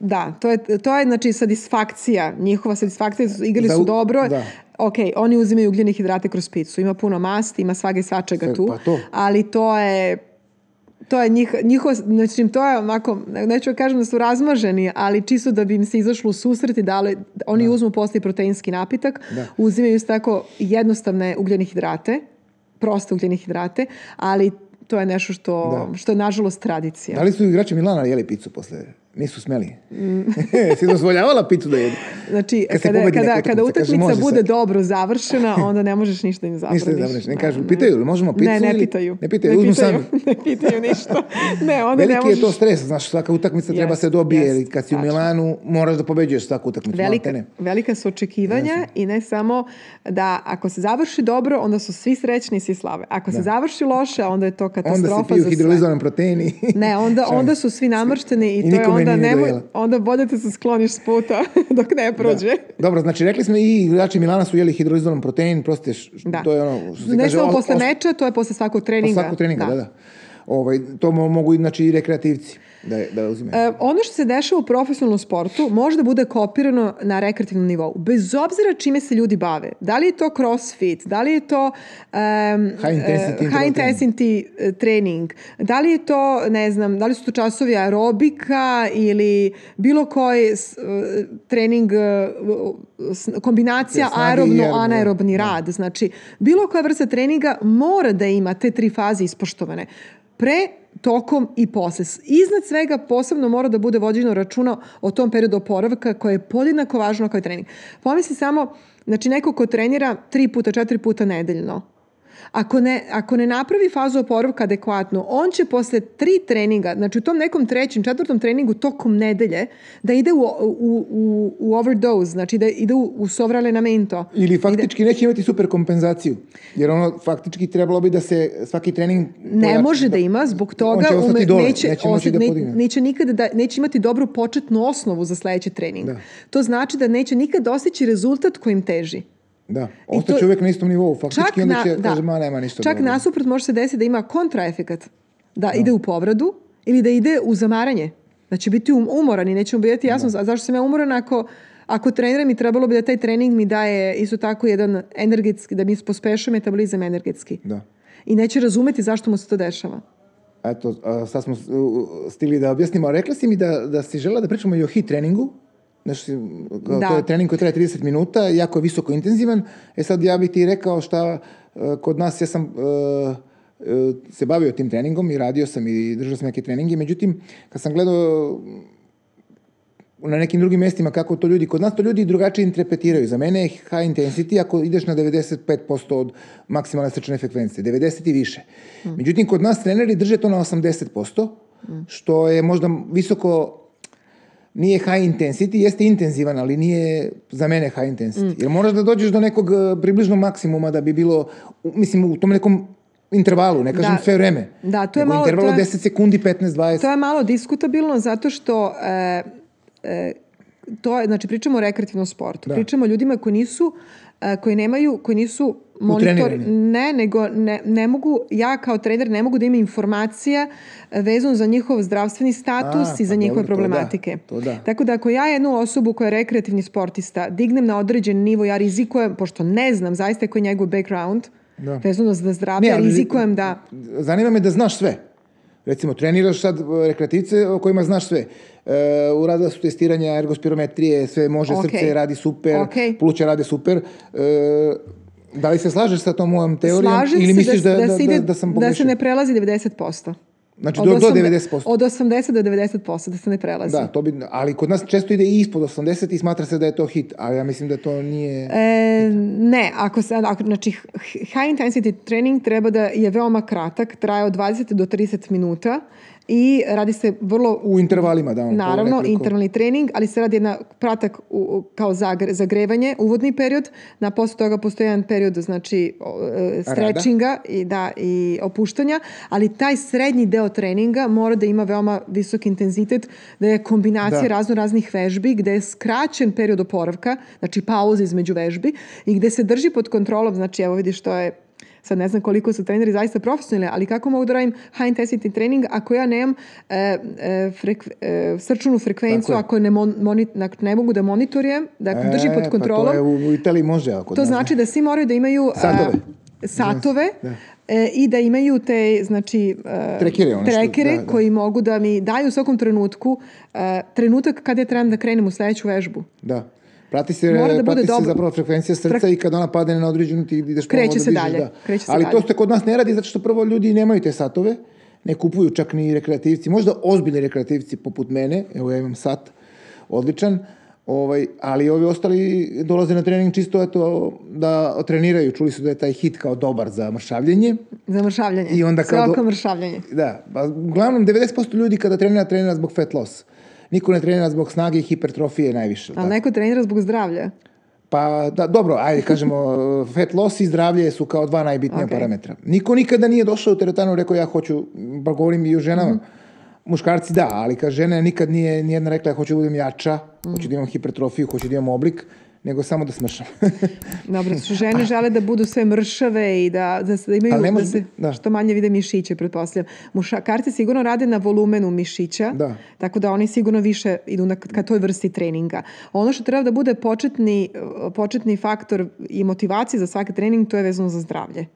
Da, to je, to je znači satisfakcija, njihova satisfakcija, igrali su dobro. da. Ok, oni uzimaju ugljene hidrate kroz picu. Ima puno masti, ima svage i svačega Sve, tu. pa to. Ali to je to je njih, njihovo, znači to je onako, neću da kažem da su razmaženi, ali čisto da bi im se izašlo u susret i dali, oni uzmu posle proteinski napitak, Da. uzimaju tako jednostavne ugljene hidrate, proste ugljene hidrate, ali to je nešto što, Da. što je nažalost tradicija. Da li su igrači Milana jeli picu posle? Nisu smeli. Mm. si dozvoljavala picu da jedu? Znači, Kad se kada, pobedi kada, kada utakmica, kaže, bude sad. dobro završena, onda ne možeš ništa im zabraniš. Ništa ne završi. Ne kažu, pitaju li možemo picu Ne, ne ili- pitaju. Ne pitaju, uzmu pitaju, sami. ne pitaju ništa. Ne, onda ne Veliki možeš... je to stres, znaš, svaka utakmica treba Jest, se dobije, jer kad si u. Milanu, moraš da pobeđuješ svaku utakmicu. Velika, maltene. velika su očekivanja i ne samo da ako se završi dobro, onda su svi srećni i svi slave. Ako se završi loše, onda je to Onda katastrofa se piju za sve. hidrolizovan proteini. Ne, onda, onda se. su svi namršteni i, to je onda, nemoj, dojela. onda bolje te se skloniš s puta dok ne prođe. Dobro, znači rekli smo i igrači Milana su jeli hidrolizovan protein, š- Da. to je ono, što se Ne kaže, samo os- posle os- meča, to je posle svakog treninga. svakog treninga, da, da. Ovaj, to mo- mogu znači, i rekreativci da, da uzimaju. E, ono što se dešava u profesionalnom sportu može da bude kopirano na rekreativnom nivou. Bez obzira čime se ljudi bave. Da li je to crossfit, da li je to um, High intensity uh, high intensity e, trening, da li je to, ne znam, da li su to časovi aerobika ili bilo koji e, trening, s- kombinacija aerobno-anaerobni rad. Znači, bilo koja vrsta treninga mora da ima te tri faze ispoštovane. Pre, tokom i posle. Iznad svega posebno mora da bude vođeno računa o tom periodu oporavka koje je podjednako važno kao i trening. Pomisli samo, znači neko ko trenira tri puta, četiri puta nedeljno, Ako ne, ako ne napravi fazu oporavka adekvatno, on će posle tri treninga, znači u tom nekom trećem, četvrtom treningu tokom nedelje, da ide u, u, u, u overdose, znači da ide u, u sovralenamento. Ili faktički neće imati super kompenzaciju. Jer ono, faktički trebalo bi da se svaki trening... Ne može da ima, zbog toga On će ume- dole, neće, neće moći da ne- podigne. neće nikada da, neće imati dobru početnu osnovu za sledeći trening. Da. To znači da neće nikad dostići rezultat kojim teži. Da, ostaće to- uvek na istom nivou. Faktički onda će, kaže, ma nema ništa Čak dobro. nasuprot može se desiti da ima kontraefekat. Da ide u povradu ili da ide u zamaranje. Da će biti um, umoran i neće mu biti jasno a zašto sam ja umoran ako, ako treniram i trebalo bi da taj trening mi daje isto tako jedan energetski, da mi pospešuje metabolizam energetski. Da. I neće razumeti zašto mu se to dešava. Eto, sad smo stigli da objasnimo. Rekla si mi da, da si žela da pričamo i o hit treningu. Znači, Da. to je trening koji traje 30 minuta, jako je visoko intenzivan. E sad ja bih ti rekao šta uh, kod nas, ja sam uh, uh, se bavio tim treningom i radio sam i držao sam neke treninge. Međutim, kad sam gledao na nekim drugim mestima kako to ljudi, kod nas to ljudi drugačije interpretiraju. Za mene je high intensity ako ideš na 95% od maksimalne srčane frekvencije, 90 i više. Međutim, kod nas treneri drže to na 80%, što je možda visoko nije high intensity, jeste intenzivan, ali nije za mene high intensity. Jer moraš da dođeš do nekog eh, približno maksimuma da bi bilo, mislim, u tom nekom intervalu, ne kažem Da. sve vreme. Da, to je malo- interval to je- 10 sekundi, 15, 20. To je malo diskutabilno zato što e, e, to je, znači pričamo o rekreativnom sportu. Da. Pričamo o ljudima koji nisu, e, koji nemaju, koji nisu monitor, ne, nego ne, ne mogu, ja kao trener ne mogu da imam informacija vezano za njihov zdravstveni status A, i za pa njihove dobro, to da, problematike. to da. Tako da ako ja jednu osobu koja je rekreativni sportista dignem na određen nivo, ja rizikujem, pošto ne znam zaista koji je njegov background, Da. vezano za zdravlje, ali- rizikujem da... Zanima me da znaš sve. Recimo, treniraš sad e, rekreativce o kojima znaš sve. E, uradila su testiranja ergospirometrije, sve može, Ok. srce radi super, Ok. pluća rade super. E, da li se slažeš sa tom mojom teorijom Slažem ili se misliš da, da, se da, ide- da, sam da pogrešio? se ne prelazi 90%. Znači, Od do, do osam- 90%. Od 80 do 90% da se ne prelazi. Da, to bi, ali kod nas često ide i ispod 80 i smatra se da je to hit, ali ja mislim da to nije... E, ne, ako se, ako, znači high intensity trening treba da je veoma kratak, traje od 20 do 30 minuta i radi se vrlo U intervalima, da. Naravno, nekoliko- intervalni trening, ali se radi jedna pratak u, kao zagre, zagrevanje, uvodni period. Na posle toga postoji jedan period znači e, stretchinga i da i opuštanja, ali taj srednji deo treninga mora da ima veoma visok intenzitet, da je kombinacija Da. razno raznih vežbi, gde je skraćen period oporavka, znači pauza između vežbi i gde se drži pod kontrolom, znači evo vidiš to je sad ne znam koliko su treneri zaista profesionalni, ali kako mogu da radim high intensity trening ako ja nemam e, e, frek, e, srčanu je. ako ne, mon, moni, ako ne mogu da monitorijem, da e, držim pod kontrolom, Pa to je u, u Italiji može, ako to znači da svi moraju da imaju a, Satove. satove Da. e, i da imaju te znači e, Trekere, ono što- trekere da, da. koji mogu da mi daju u svakom trenutku e, trenutak kada ja trebam da krenem u sledeću vežbu. Da. Prati se, Mora da prati se dobro. zapravo frekvencija srca i kad ona padne na određenu ti ideš Kreće da se dižeš, dalje, Da. kreće se Ali dalje. to se kod nas ne radi zato što prvo ljudi nemaju te satove, ne kupuju čak ni rekreativci, možda ozbiljni rekreativci poput mene, evo ja imam sat, odličan, ovaj, ali ovi ostali dolaze na trening čisto eto, da treniraju, čuli su da je taj hit kao dobar za mršavljenje. Za mršavljanje. I onda Sve kao do- oko mršavljanje. Da, pa uglavnom 90% ljudi kada trenira, trenira zbog fat loss. Niko ne trenira zbog snage i hipertrofije najviše. Ali neko trenira zog zdravlja. Pa da, dobro, ajde kažemo, fat loss i zdravlje su kao dva najbitnija Ok. parametra. Niko nikada nije došao u teretanu i rekao ja hoću, pa govorim i o ženama, Mhm. muškarci da, ali kad žene nikad nije nijedna rekla ja hoću da budem jača, Mhm. hoću da imam hipertrofiju, hoću da imam oblik, nego samo da smršam. Dobro, su žene žele da budu sve mršave i da, da, da imaju Ali ne da se da. što manje vide mišiće, pretpostavljam. Muškarci sigurno rade na volumenu mišića, Da. tako da oni sigurno više idu na, ka toj vrsti treninga. Ono što treba da bude početni, početni faktor i motivacija za svaki trening, to je vezano za zdravlje.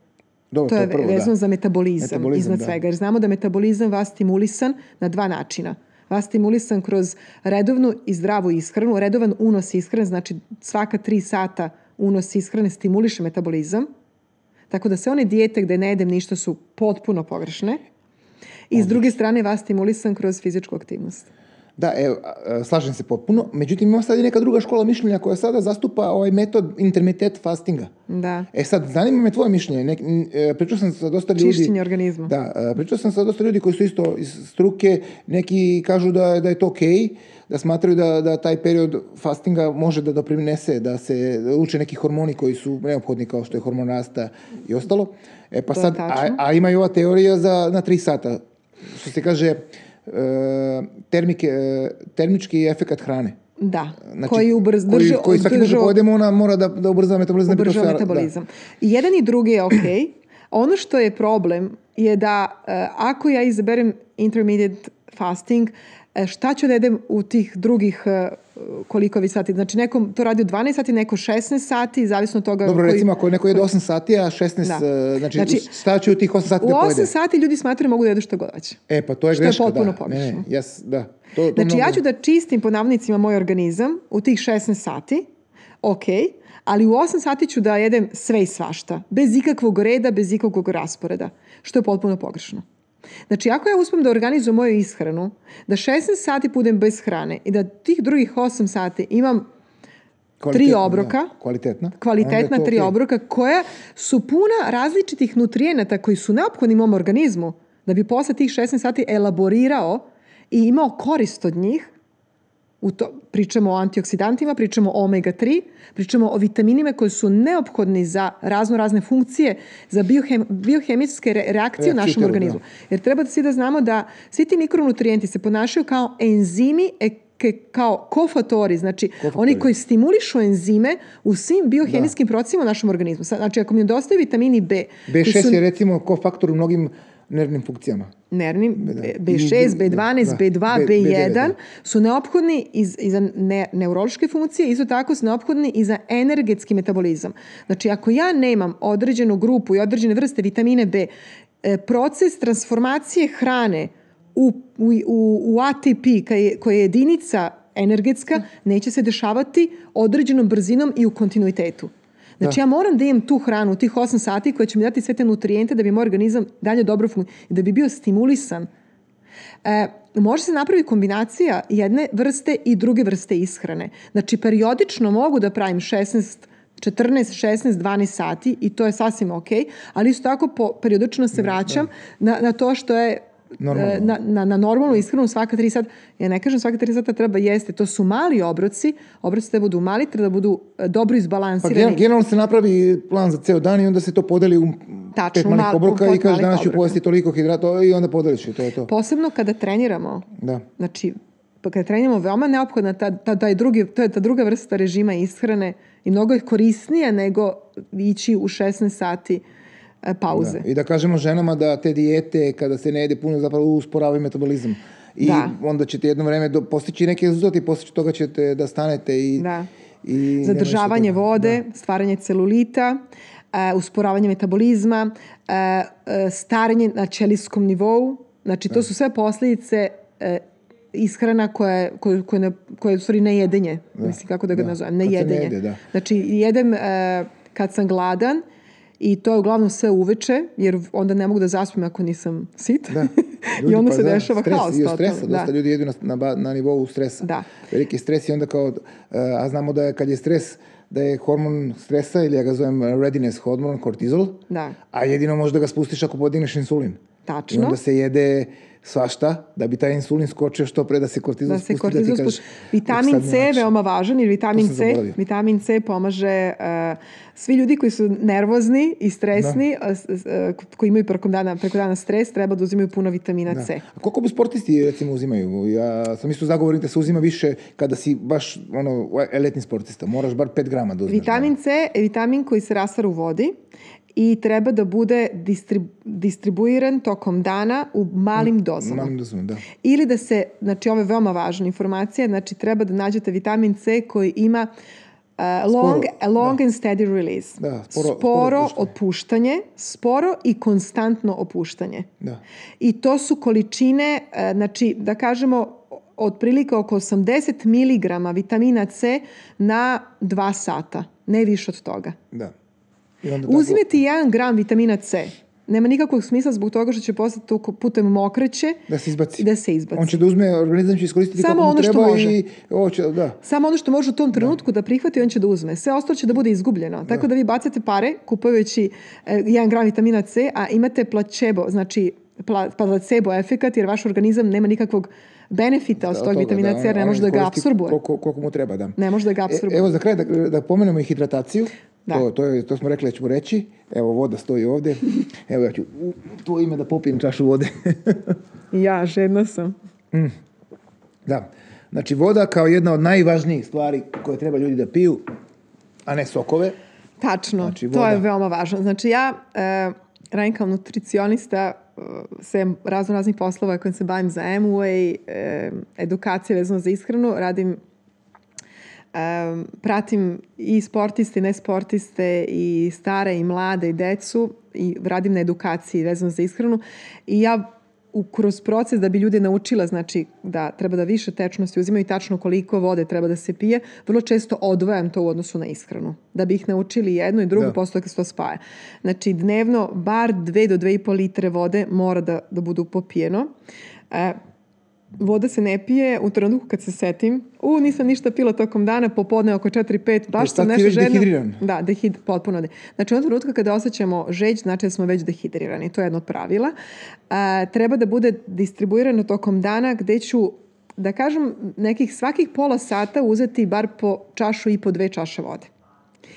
Dobro, To je prvo, vezano da. za metabolizam, Metabolizam, iznad da. svega. Jer znamo da metabolizam vas stimulisan na dva načina. Vas stimulisan kroz redovnu i zdravu ishranu. Redovan unos ishrane, znači svaka tri sata unos ishrane stimuliše metabolizam. Tako da sve one dijete gde ne jedem ništa su potpuno pogrešne. I s druge strane vas stimulisan kroz fizičku aktivnost. Da, evo, slažem se potpuno. Međutim, ima sad i neka druga škola mišljenja koja sada zastupa ovaj metod intermittent fastinga. Da. E sad, zanima me tvoje mišljenje. Nek, e, pričao sam sa dosta ljudi... Čišćenje organizma. Da, e, pričao sam sa dosta ljudi koji su isto iz struke. Neki kažu da, da je to okej, da smatraju da, da taj period fastinga može da doprinese, da se uče neki hormoni koji su neophodni kao što je hormon rasta i ostalo. E pa sad, a, a ima i ova teorija za, na tri sata. Što se kaže, termike, e, termički efekat hrane. Da, Znači, koji ubrz, koji, drži, koji svaki put održava- kad pojedemo, ona mora da, da ubrza metabolizam. da ubrzava sve- metabolizam. I jedan i drugi je ok. ono što je problem je da e, ako ja izaberem intermediate fasting, e, šta ću da jedem u tih drugih e, koliko vi sati? Znači, nekom to radi u 12 sati, neko 16 sati, zavisno od toga Da. Dobro, koji... recimo ako neko jede 8 sati, a 16, Da. e, znači, Znači, šta će u tih 8 sati U da 8 pojede? sati ljudi smatraju mogu da jedu što god hoće. E, pa to je Što je greška, potpuno da. pogrešno. Ne, ne, jes, da. To, to Znači, ja mnogo- ću da čistim po navodnicima moj organizam u tih 16 sati, ok, ali u 8 sati ću da jedem sve i svašta, bez ikakvog reda, bez ikakvog rasporeda, što je potpuno pogrešno. Znači, ako ja uspem da organizujem moju ishranu, da 16 sati budem bez hrane i da tih drugih 8 sati imam Kvalitetna, obroka. Da, kvalitetna. Je kvalitetna to tri okej. obroka koja su puna različitih nutrijenata koji su neophodni mom organizmu da bi posle tih 16 sati elaborirao i imao korist od njih. U to, pričamo o antioksidantima, pričamo o omega-3, pričamo o vitaminima koji su neophodni za razno razne funkcije, za biohem, biohemijske re- reakcije Reakcije u našem organizmu. da. Jer treba da svi da znamo da svi ti mikronutrijenti se ponašaju kao enzimi e- kao kofatori, znači oni koji stimulišu enzime u svim biohemijskim procesima u našem organizmu. Znači, ako mi nedostaje vitamini B, koji B6 su je recimo kofaktor u mnogim nervnim funkcijama. nervnim. B- B6, I- B12, da. B2, B- B1 B9, su neophodni i za ne, neurološke funkcije, isto tako su neophodni i za energetski metabolizam. Znači, ako ja nemam određenu grupu i određene vrste vitamine B, e, proces transformacije hrane u, u, u, ATP, koja je, koja je jedinica energetska, neće se dešavati određenom brzinom i u kontinuitetu. Znači ja moram da imam tu hranu, tih 8 sati koja će mi dati sve te nutrijente da bi moj organizam dalje dobro funkcionirao, da bi bio stimulisan. E, može se napraviti kombinacija jedne vrste i druge vrste ishrane. Znači periodično mogu da pravim 16 14, 16, 12 sati i to je sasvim ok, ali isto tako po, periodično se vraćam na, na to što je Normalno. e, na, na, na normalnu ishranu svaka 3 sata. Ja ne kažem svaka 3 sata treba jesti, to su mali obroci, obroci treba budu mali, treba da budu e, dobro Pa izbalansirani. gen- generalno se napravi plan za ceo dan i onda se to podeli u Tačno, pet malih mal- obroka i malih danas ću pojesti toliko hidrata i onda podeliš i to je to. Posebno kada treniramo, Da. Znači, pa kada treniramo, veoma neophodna ta, ta, taj drugi, to je ta druga vrsta režima ishrane i mnogo je korisnije nego ići u 16 sati e, pauze. I da kažemo ženama da te dijete kada se ne jede puno zapravo usporavaju metabolizam. I Da. onda ćete jedno vreme do, postići neke rezultate i poslije toga ćete da stanete i... Da. i Zadržavanje toga. vode, stvaranje celulita, e, usporavanje metabolizma, e, e, starenje na ćelijskom nivou. Znači, to su sve posljedice e, ishrana koja koja, koja, ne, koja je u stvari nejedenje. Mislim, kako da ga Da. nazovem? Se ne Nejedenje. jede, da. Znači, jedem e, kad sam gladan i to je uglavnom sve uveče, jer onda ne mogu da zaspim ako nisam sit. Da. I Ljudi, onda pa se da, dešava stres, haos. I od stresa, Da. dosta ljudi jedu na, na, na nivou stresa. Da. Veliki stres i onda kao, e, a znamo da je, kad je stres, da je hormon stresa, ili ja ga zovem readiness hormon, kortizol, Da. a jedino možeš da ga spustiš ako podigneš insulin. Tačno. I onda se jede svašta da bi taj insulin skočio što pre da se kortizol da se spusti. kortizol ti kažeš. Vitamin C je veoma važan jer vitamin C, vitamin C pomaže uh, svi ljudi koji su nervozni i stresni, a s- s- uh, koji imaju preko dana, preko dana stres, treba da uzimaju puno vitamina Da. C. A koliko bi sportisti recimo uzimaju? Ja sam isto zagovornik da se uzima više kada si baš ono, elitni sportista. Moraš bar 5 grama da uzmeš. Vitamin C je vitamin koji se rastvara u vodi i treba da bude distrib- distribuiran tokom dana u malim dozama. Malim dozama, da. Ili da se, znači ovo je veoma važna informacija, znači treba da nađete vitamin C koji ima uh, long, long and steady release. Da, sporo- sporo sporo opuštanje. opuštanje, sporo i konstantno opuštanje. Da. I to su količine, e, znači da kažemo otprilike oko 80 mg vitamina C na 2 sata, ne više od toga. Da. Onda tako- 1 gram vitamina C. Nema nikakvog smisla zbog toga što će postati putem mokreće Da se izbaci. da se izbaci. On će da uzme, organizam će iskoristiti Samo kako mu što treba može. i ovo će, da. Samo ono što može u tom trenutku da, prihvati, on će da uzme. Sve ostalo će da bude izgubljeno. Tako da vi bacate pare kupujući e, 1 gram vitamina C, a imate placebo, znači pla- placebo efekat, jer vaš organizam nema nikakvog benefita od Od tog toga, vitamina da, C, ne može da ga apsorbuje. Koliko, koliko mu treba, da. Ne može da ga apsorbuje. E, evo za kraj da, da pomenemo i hidrataciju. Da. To, to, je, to smo rekli da ćemo reći. Evo voda stoji ovde. Evo ja ću u to ime da popijem čašu vode. Ja, žedna sam. da. Znači voda kao jedna od najvažnijih stvari koje treba ljudi da piju, a ne sokove. Tačno, Znači, to je voda. veoma važno. Znači ja e, radim kao nutricionista e, sem razno raznih poslova kojim se bavim za MUA, e, edukacije vezano za ishranu, radim pratim i sportiste i nesportiste i stare i mlade i decu i radim na edukaciji vezano za ishranu i ja u, kroz proces da bi ljudi naučila znači da treba da više tečnosti uzimaju i tačno koliko vode treba da se pije, vrlo često odvajam to u odnosu na ishranu. Da bi ih naučili jedno i drugo, Da. posle kad se to spaja. Znači dnevno bar 2 do 2,5 litre vode mora da, da budu popijeno. E, voda se ne pije u trenutku kad se setim. U, nisam ništa pila tokom dana, popodne oko 4-5, baš sam nešto već žedna. dehidriran. Da, dehid, potpuno. De. Znači, u trenutka kada osjećamo žeđ, znači da smo već dehidrirani. To je jedno od pravila. A, treba da bude distribuirano tokom dana gde ću da kažem, nekih svakih pola sata uzeti bar po čašu i po dve čaše vode.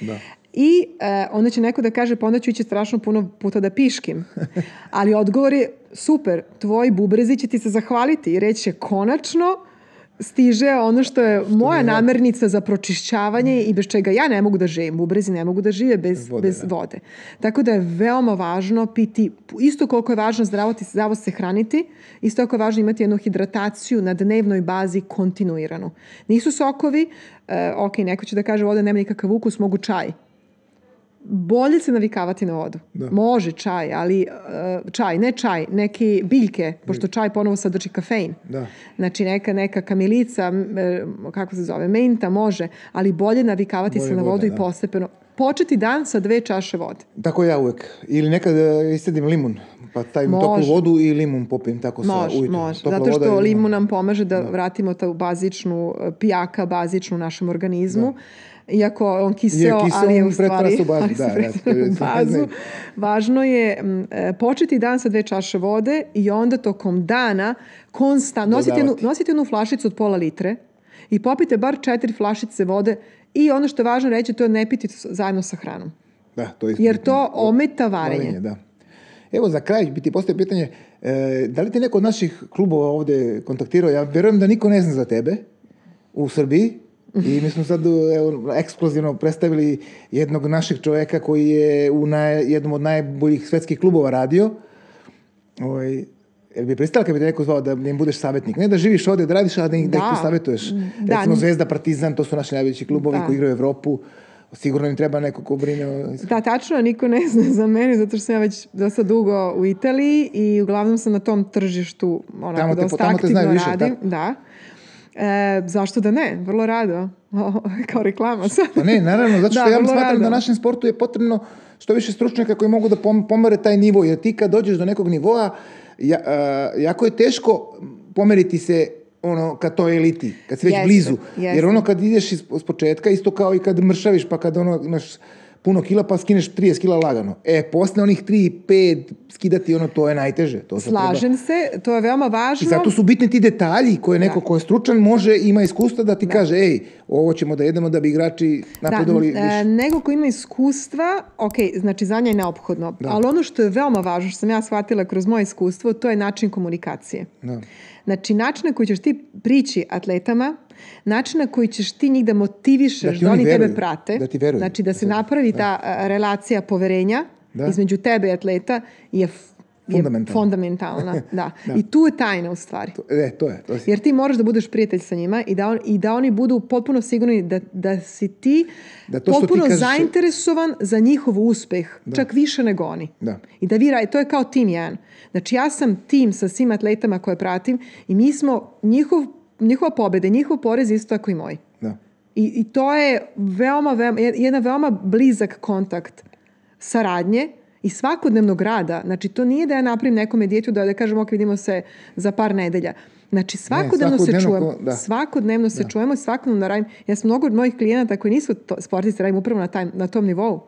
Da. I e, onda će neko da kaže, pa onda ću ići strašno puno puta da piškim. Ali odgovor je, super, tvoji bubrezi će ti se zahvaliti i reći će, konačno stiže ono što je moja namernica za pročišćavanje i bez čega ja ne mogu da živim. Bubrezi ne mogu da žive bez vode. Bez vode. Tako da je veoma važno piti, isto koliko je važno zdravo, ti, zdravo se hraniti, isto koliko je važno imati jednu hidrataciju na dnevnoj bazi kontinuiranu. Nisu sokovi, uh, ok, neko će da kaže voda nema nikakav ukus, mogu čaj bolje se navikavati na vodu. Da. Može čaj, ali uh, čaj, ne čaj, neke biljke, pošto čaj ponovo sadrži kafein. Da. Znači neka, neka kamilica, kako se zove, menta može, ali bolje navikavati bolje se na vodu voda, i da. postepeno. Početi dan sa dve čaše vode. Tako ja uvek. Ili nekad e, istedim limun, pa može. toplu vodu i limun popijem tako može, sa ujutru. Može, Topla zato što limun nam pomaže da, da. vratimo tu bazičnu e, pijaka, bazičnu našem organizmu. Da iako on kiseo, je kiseo ali je u stvari u bazu, da, da, u bazu. Važno je m, e, početi dan sa dve čaše vode i onda tokom dana konstant, nosite jednu, nosite jednu flašicu od pola litre i popite bar četiri flašice vode i ono što je važno reći, to je ne piti zajedno sa hranom. Da, to je Jer to ometa varenje. varenje da. Evo za kraj bi ti postoje pitanje, e, da li ti neko od naših klubova ovde kontaktirao? Ja verujem da niko ne zna za tebe u Srbiji, I mi smo sad evo, ekskluzivno predstavili jednog našeg čoveka koji je u naj, jednom od najboljih svetskih klubova radio. Ovaj, Jel bi pristala kad bi te neko zvao da im budeš savjetnik? Ne da živiš ovde, da radiš, a da, ih, da. da ih tu savjetuješ. Da. Recimo Zvezda, Partizan, to su naši najveći klubovi da. koji igraju u Evropu. Sigurno im treba neko ko brine o... Da, tačno, niko ne zna za mene, zato što sam ja već dosta dugo u Italiji i uglavnom sam na tom tržištu onako tamo te, dosta tamo te aktivno više, radim. Tako? Da. E, zašto da ne? Vrlo rado. kao reklama sad. Pa ne, naravno, zato što da, ja smatram rado. da našem sportu je potrebno što više stručnjaka koji mogu da pomere taj nivo, jer ti kad dođeš do nekog nivoa, ja, a, jako je teško pomeriti se ono, kad to je eliti, kad si već jeste, blizu. Jeste. Jer ono kad ideš iz, iz početka, isto kao i kad mršaviš, pa kad ono, imaš puno kila pa skineš 30 kila lagano. E, posle onih 3, 5 skidati ono, to je najteže. To Slažem treba... se, to je veoma važno. I zato su bitni ti detalji koje neko da. ko je stručan može, ima iskustva da ti da. kaže, ej, ovo ćemo da jedemo da bi igrači napredovali da, više. E, nego ko ima iskustva, ok, znači za nje je neophodno. Da. Ali ono što je veoma važno, što sam ja shvatila kroz moje iskustvo, to je način komunikacije. Da. Znači, način na koji ćeš ti prići atletama, način na koji ćeš ti njih da motivišeš da, da oni veruju, tebe prate, da ti veruju. znači da se napravi da. ta relacija poverenja da. između tebe i atleta je fundamentalna. fundamentalna da. da. I tu je tajna u stvari. To, e, to je. To si. Jer ti moraš da budeš prijatelj sa njima i da, on, i da oni budu potpuno sigurni da, da si ti da to potpuno ti kažeš... zainteresovan za njihov uspeh, da. čak više nego oni. Da. I da vi, to je kao tim jedan. Znači ja sam tim sa svim atletama koje pratim i mi smo njihov njihova pobeda, njihov porez isto tako i moj. Da. I, I to je veoma, veoma, jedan veoma blizak kontakt saradnje i svakodnevnog rada. Znači, to nije da ja napravim nekome djetu da, da kažem, ok, vidimo se za par nedelja. Znači, svakodnevno, ne, svakodnevno se čujemo. Da. Svakodnevno se da. čujemo i svakodnevno radim. Ja sam mnogo od mojih klijenata koji nisu to, sportisti, radim upravo na, taj, na tom nivou.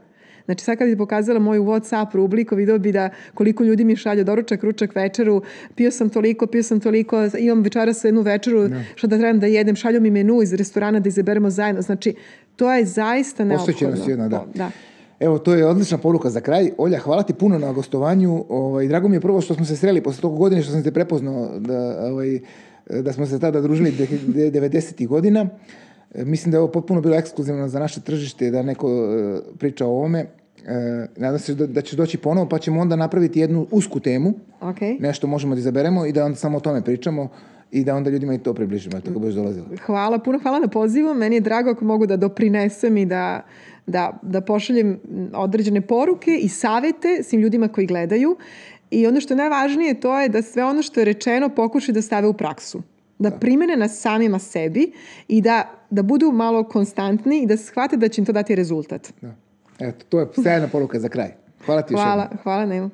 Znači sad kad bi pokazala moju Whatsapp rubriku, video bi da koliko ljudi mi šalju doručak, ručak, večeru, pio sam toliko, pio sam toliko, imam večeras jednu večeru, no. Da. što da trebam da jedem, šalju mi menu iz restorana da izaberemo zajedno. Znači, to je zaista neophodno. Posvećenost jedna, da. da. Evo, to je odlična poruka za kraj. Olja, hvala ti puno na gostovanju. Ovaj, drago mi je prvo što smo se sreli posle toliko godine što sam te prepoznao da, ovaj, da smo se tada družili 90. godina. Mislim da je ovo potpuno bilo ekskluzivno za naše tržište da neko e, priča o ovome. E, nadam se da, da će doći ponovo, pa ćemo onda napraviti jednu usku temu. Okay. Nešto možemo da izaberemo i da onda samo o tome pričamo i da onda ljudima i to približimo, tako budeš dolazila. Hvala, puno hvala na pozivu. Meni je drago ako mogu da doprinesem i da, da, da pošaljem određene poruke i savete svim ljudima koji gledaju. I ono što je najvažnije to je da sve ono što je rečeno pokušaju da stave u praksu da, da primene na samima sebi i da, da budu malo konstantni i da shvate da će im to dati rezultat. Da. Eto, to je sjajna poruka za kraj. Hvala ti Hvala, hvala Nemo.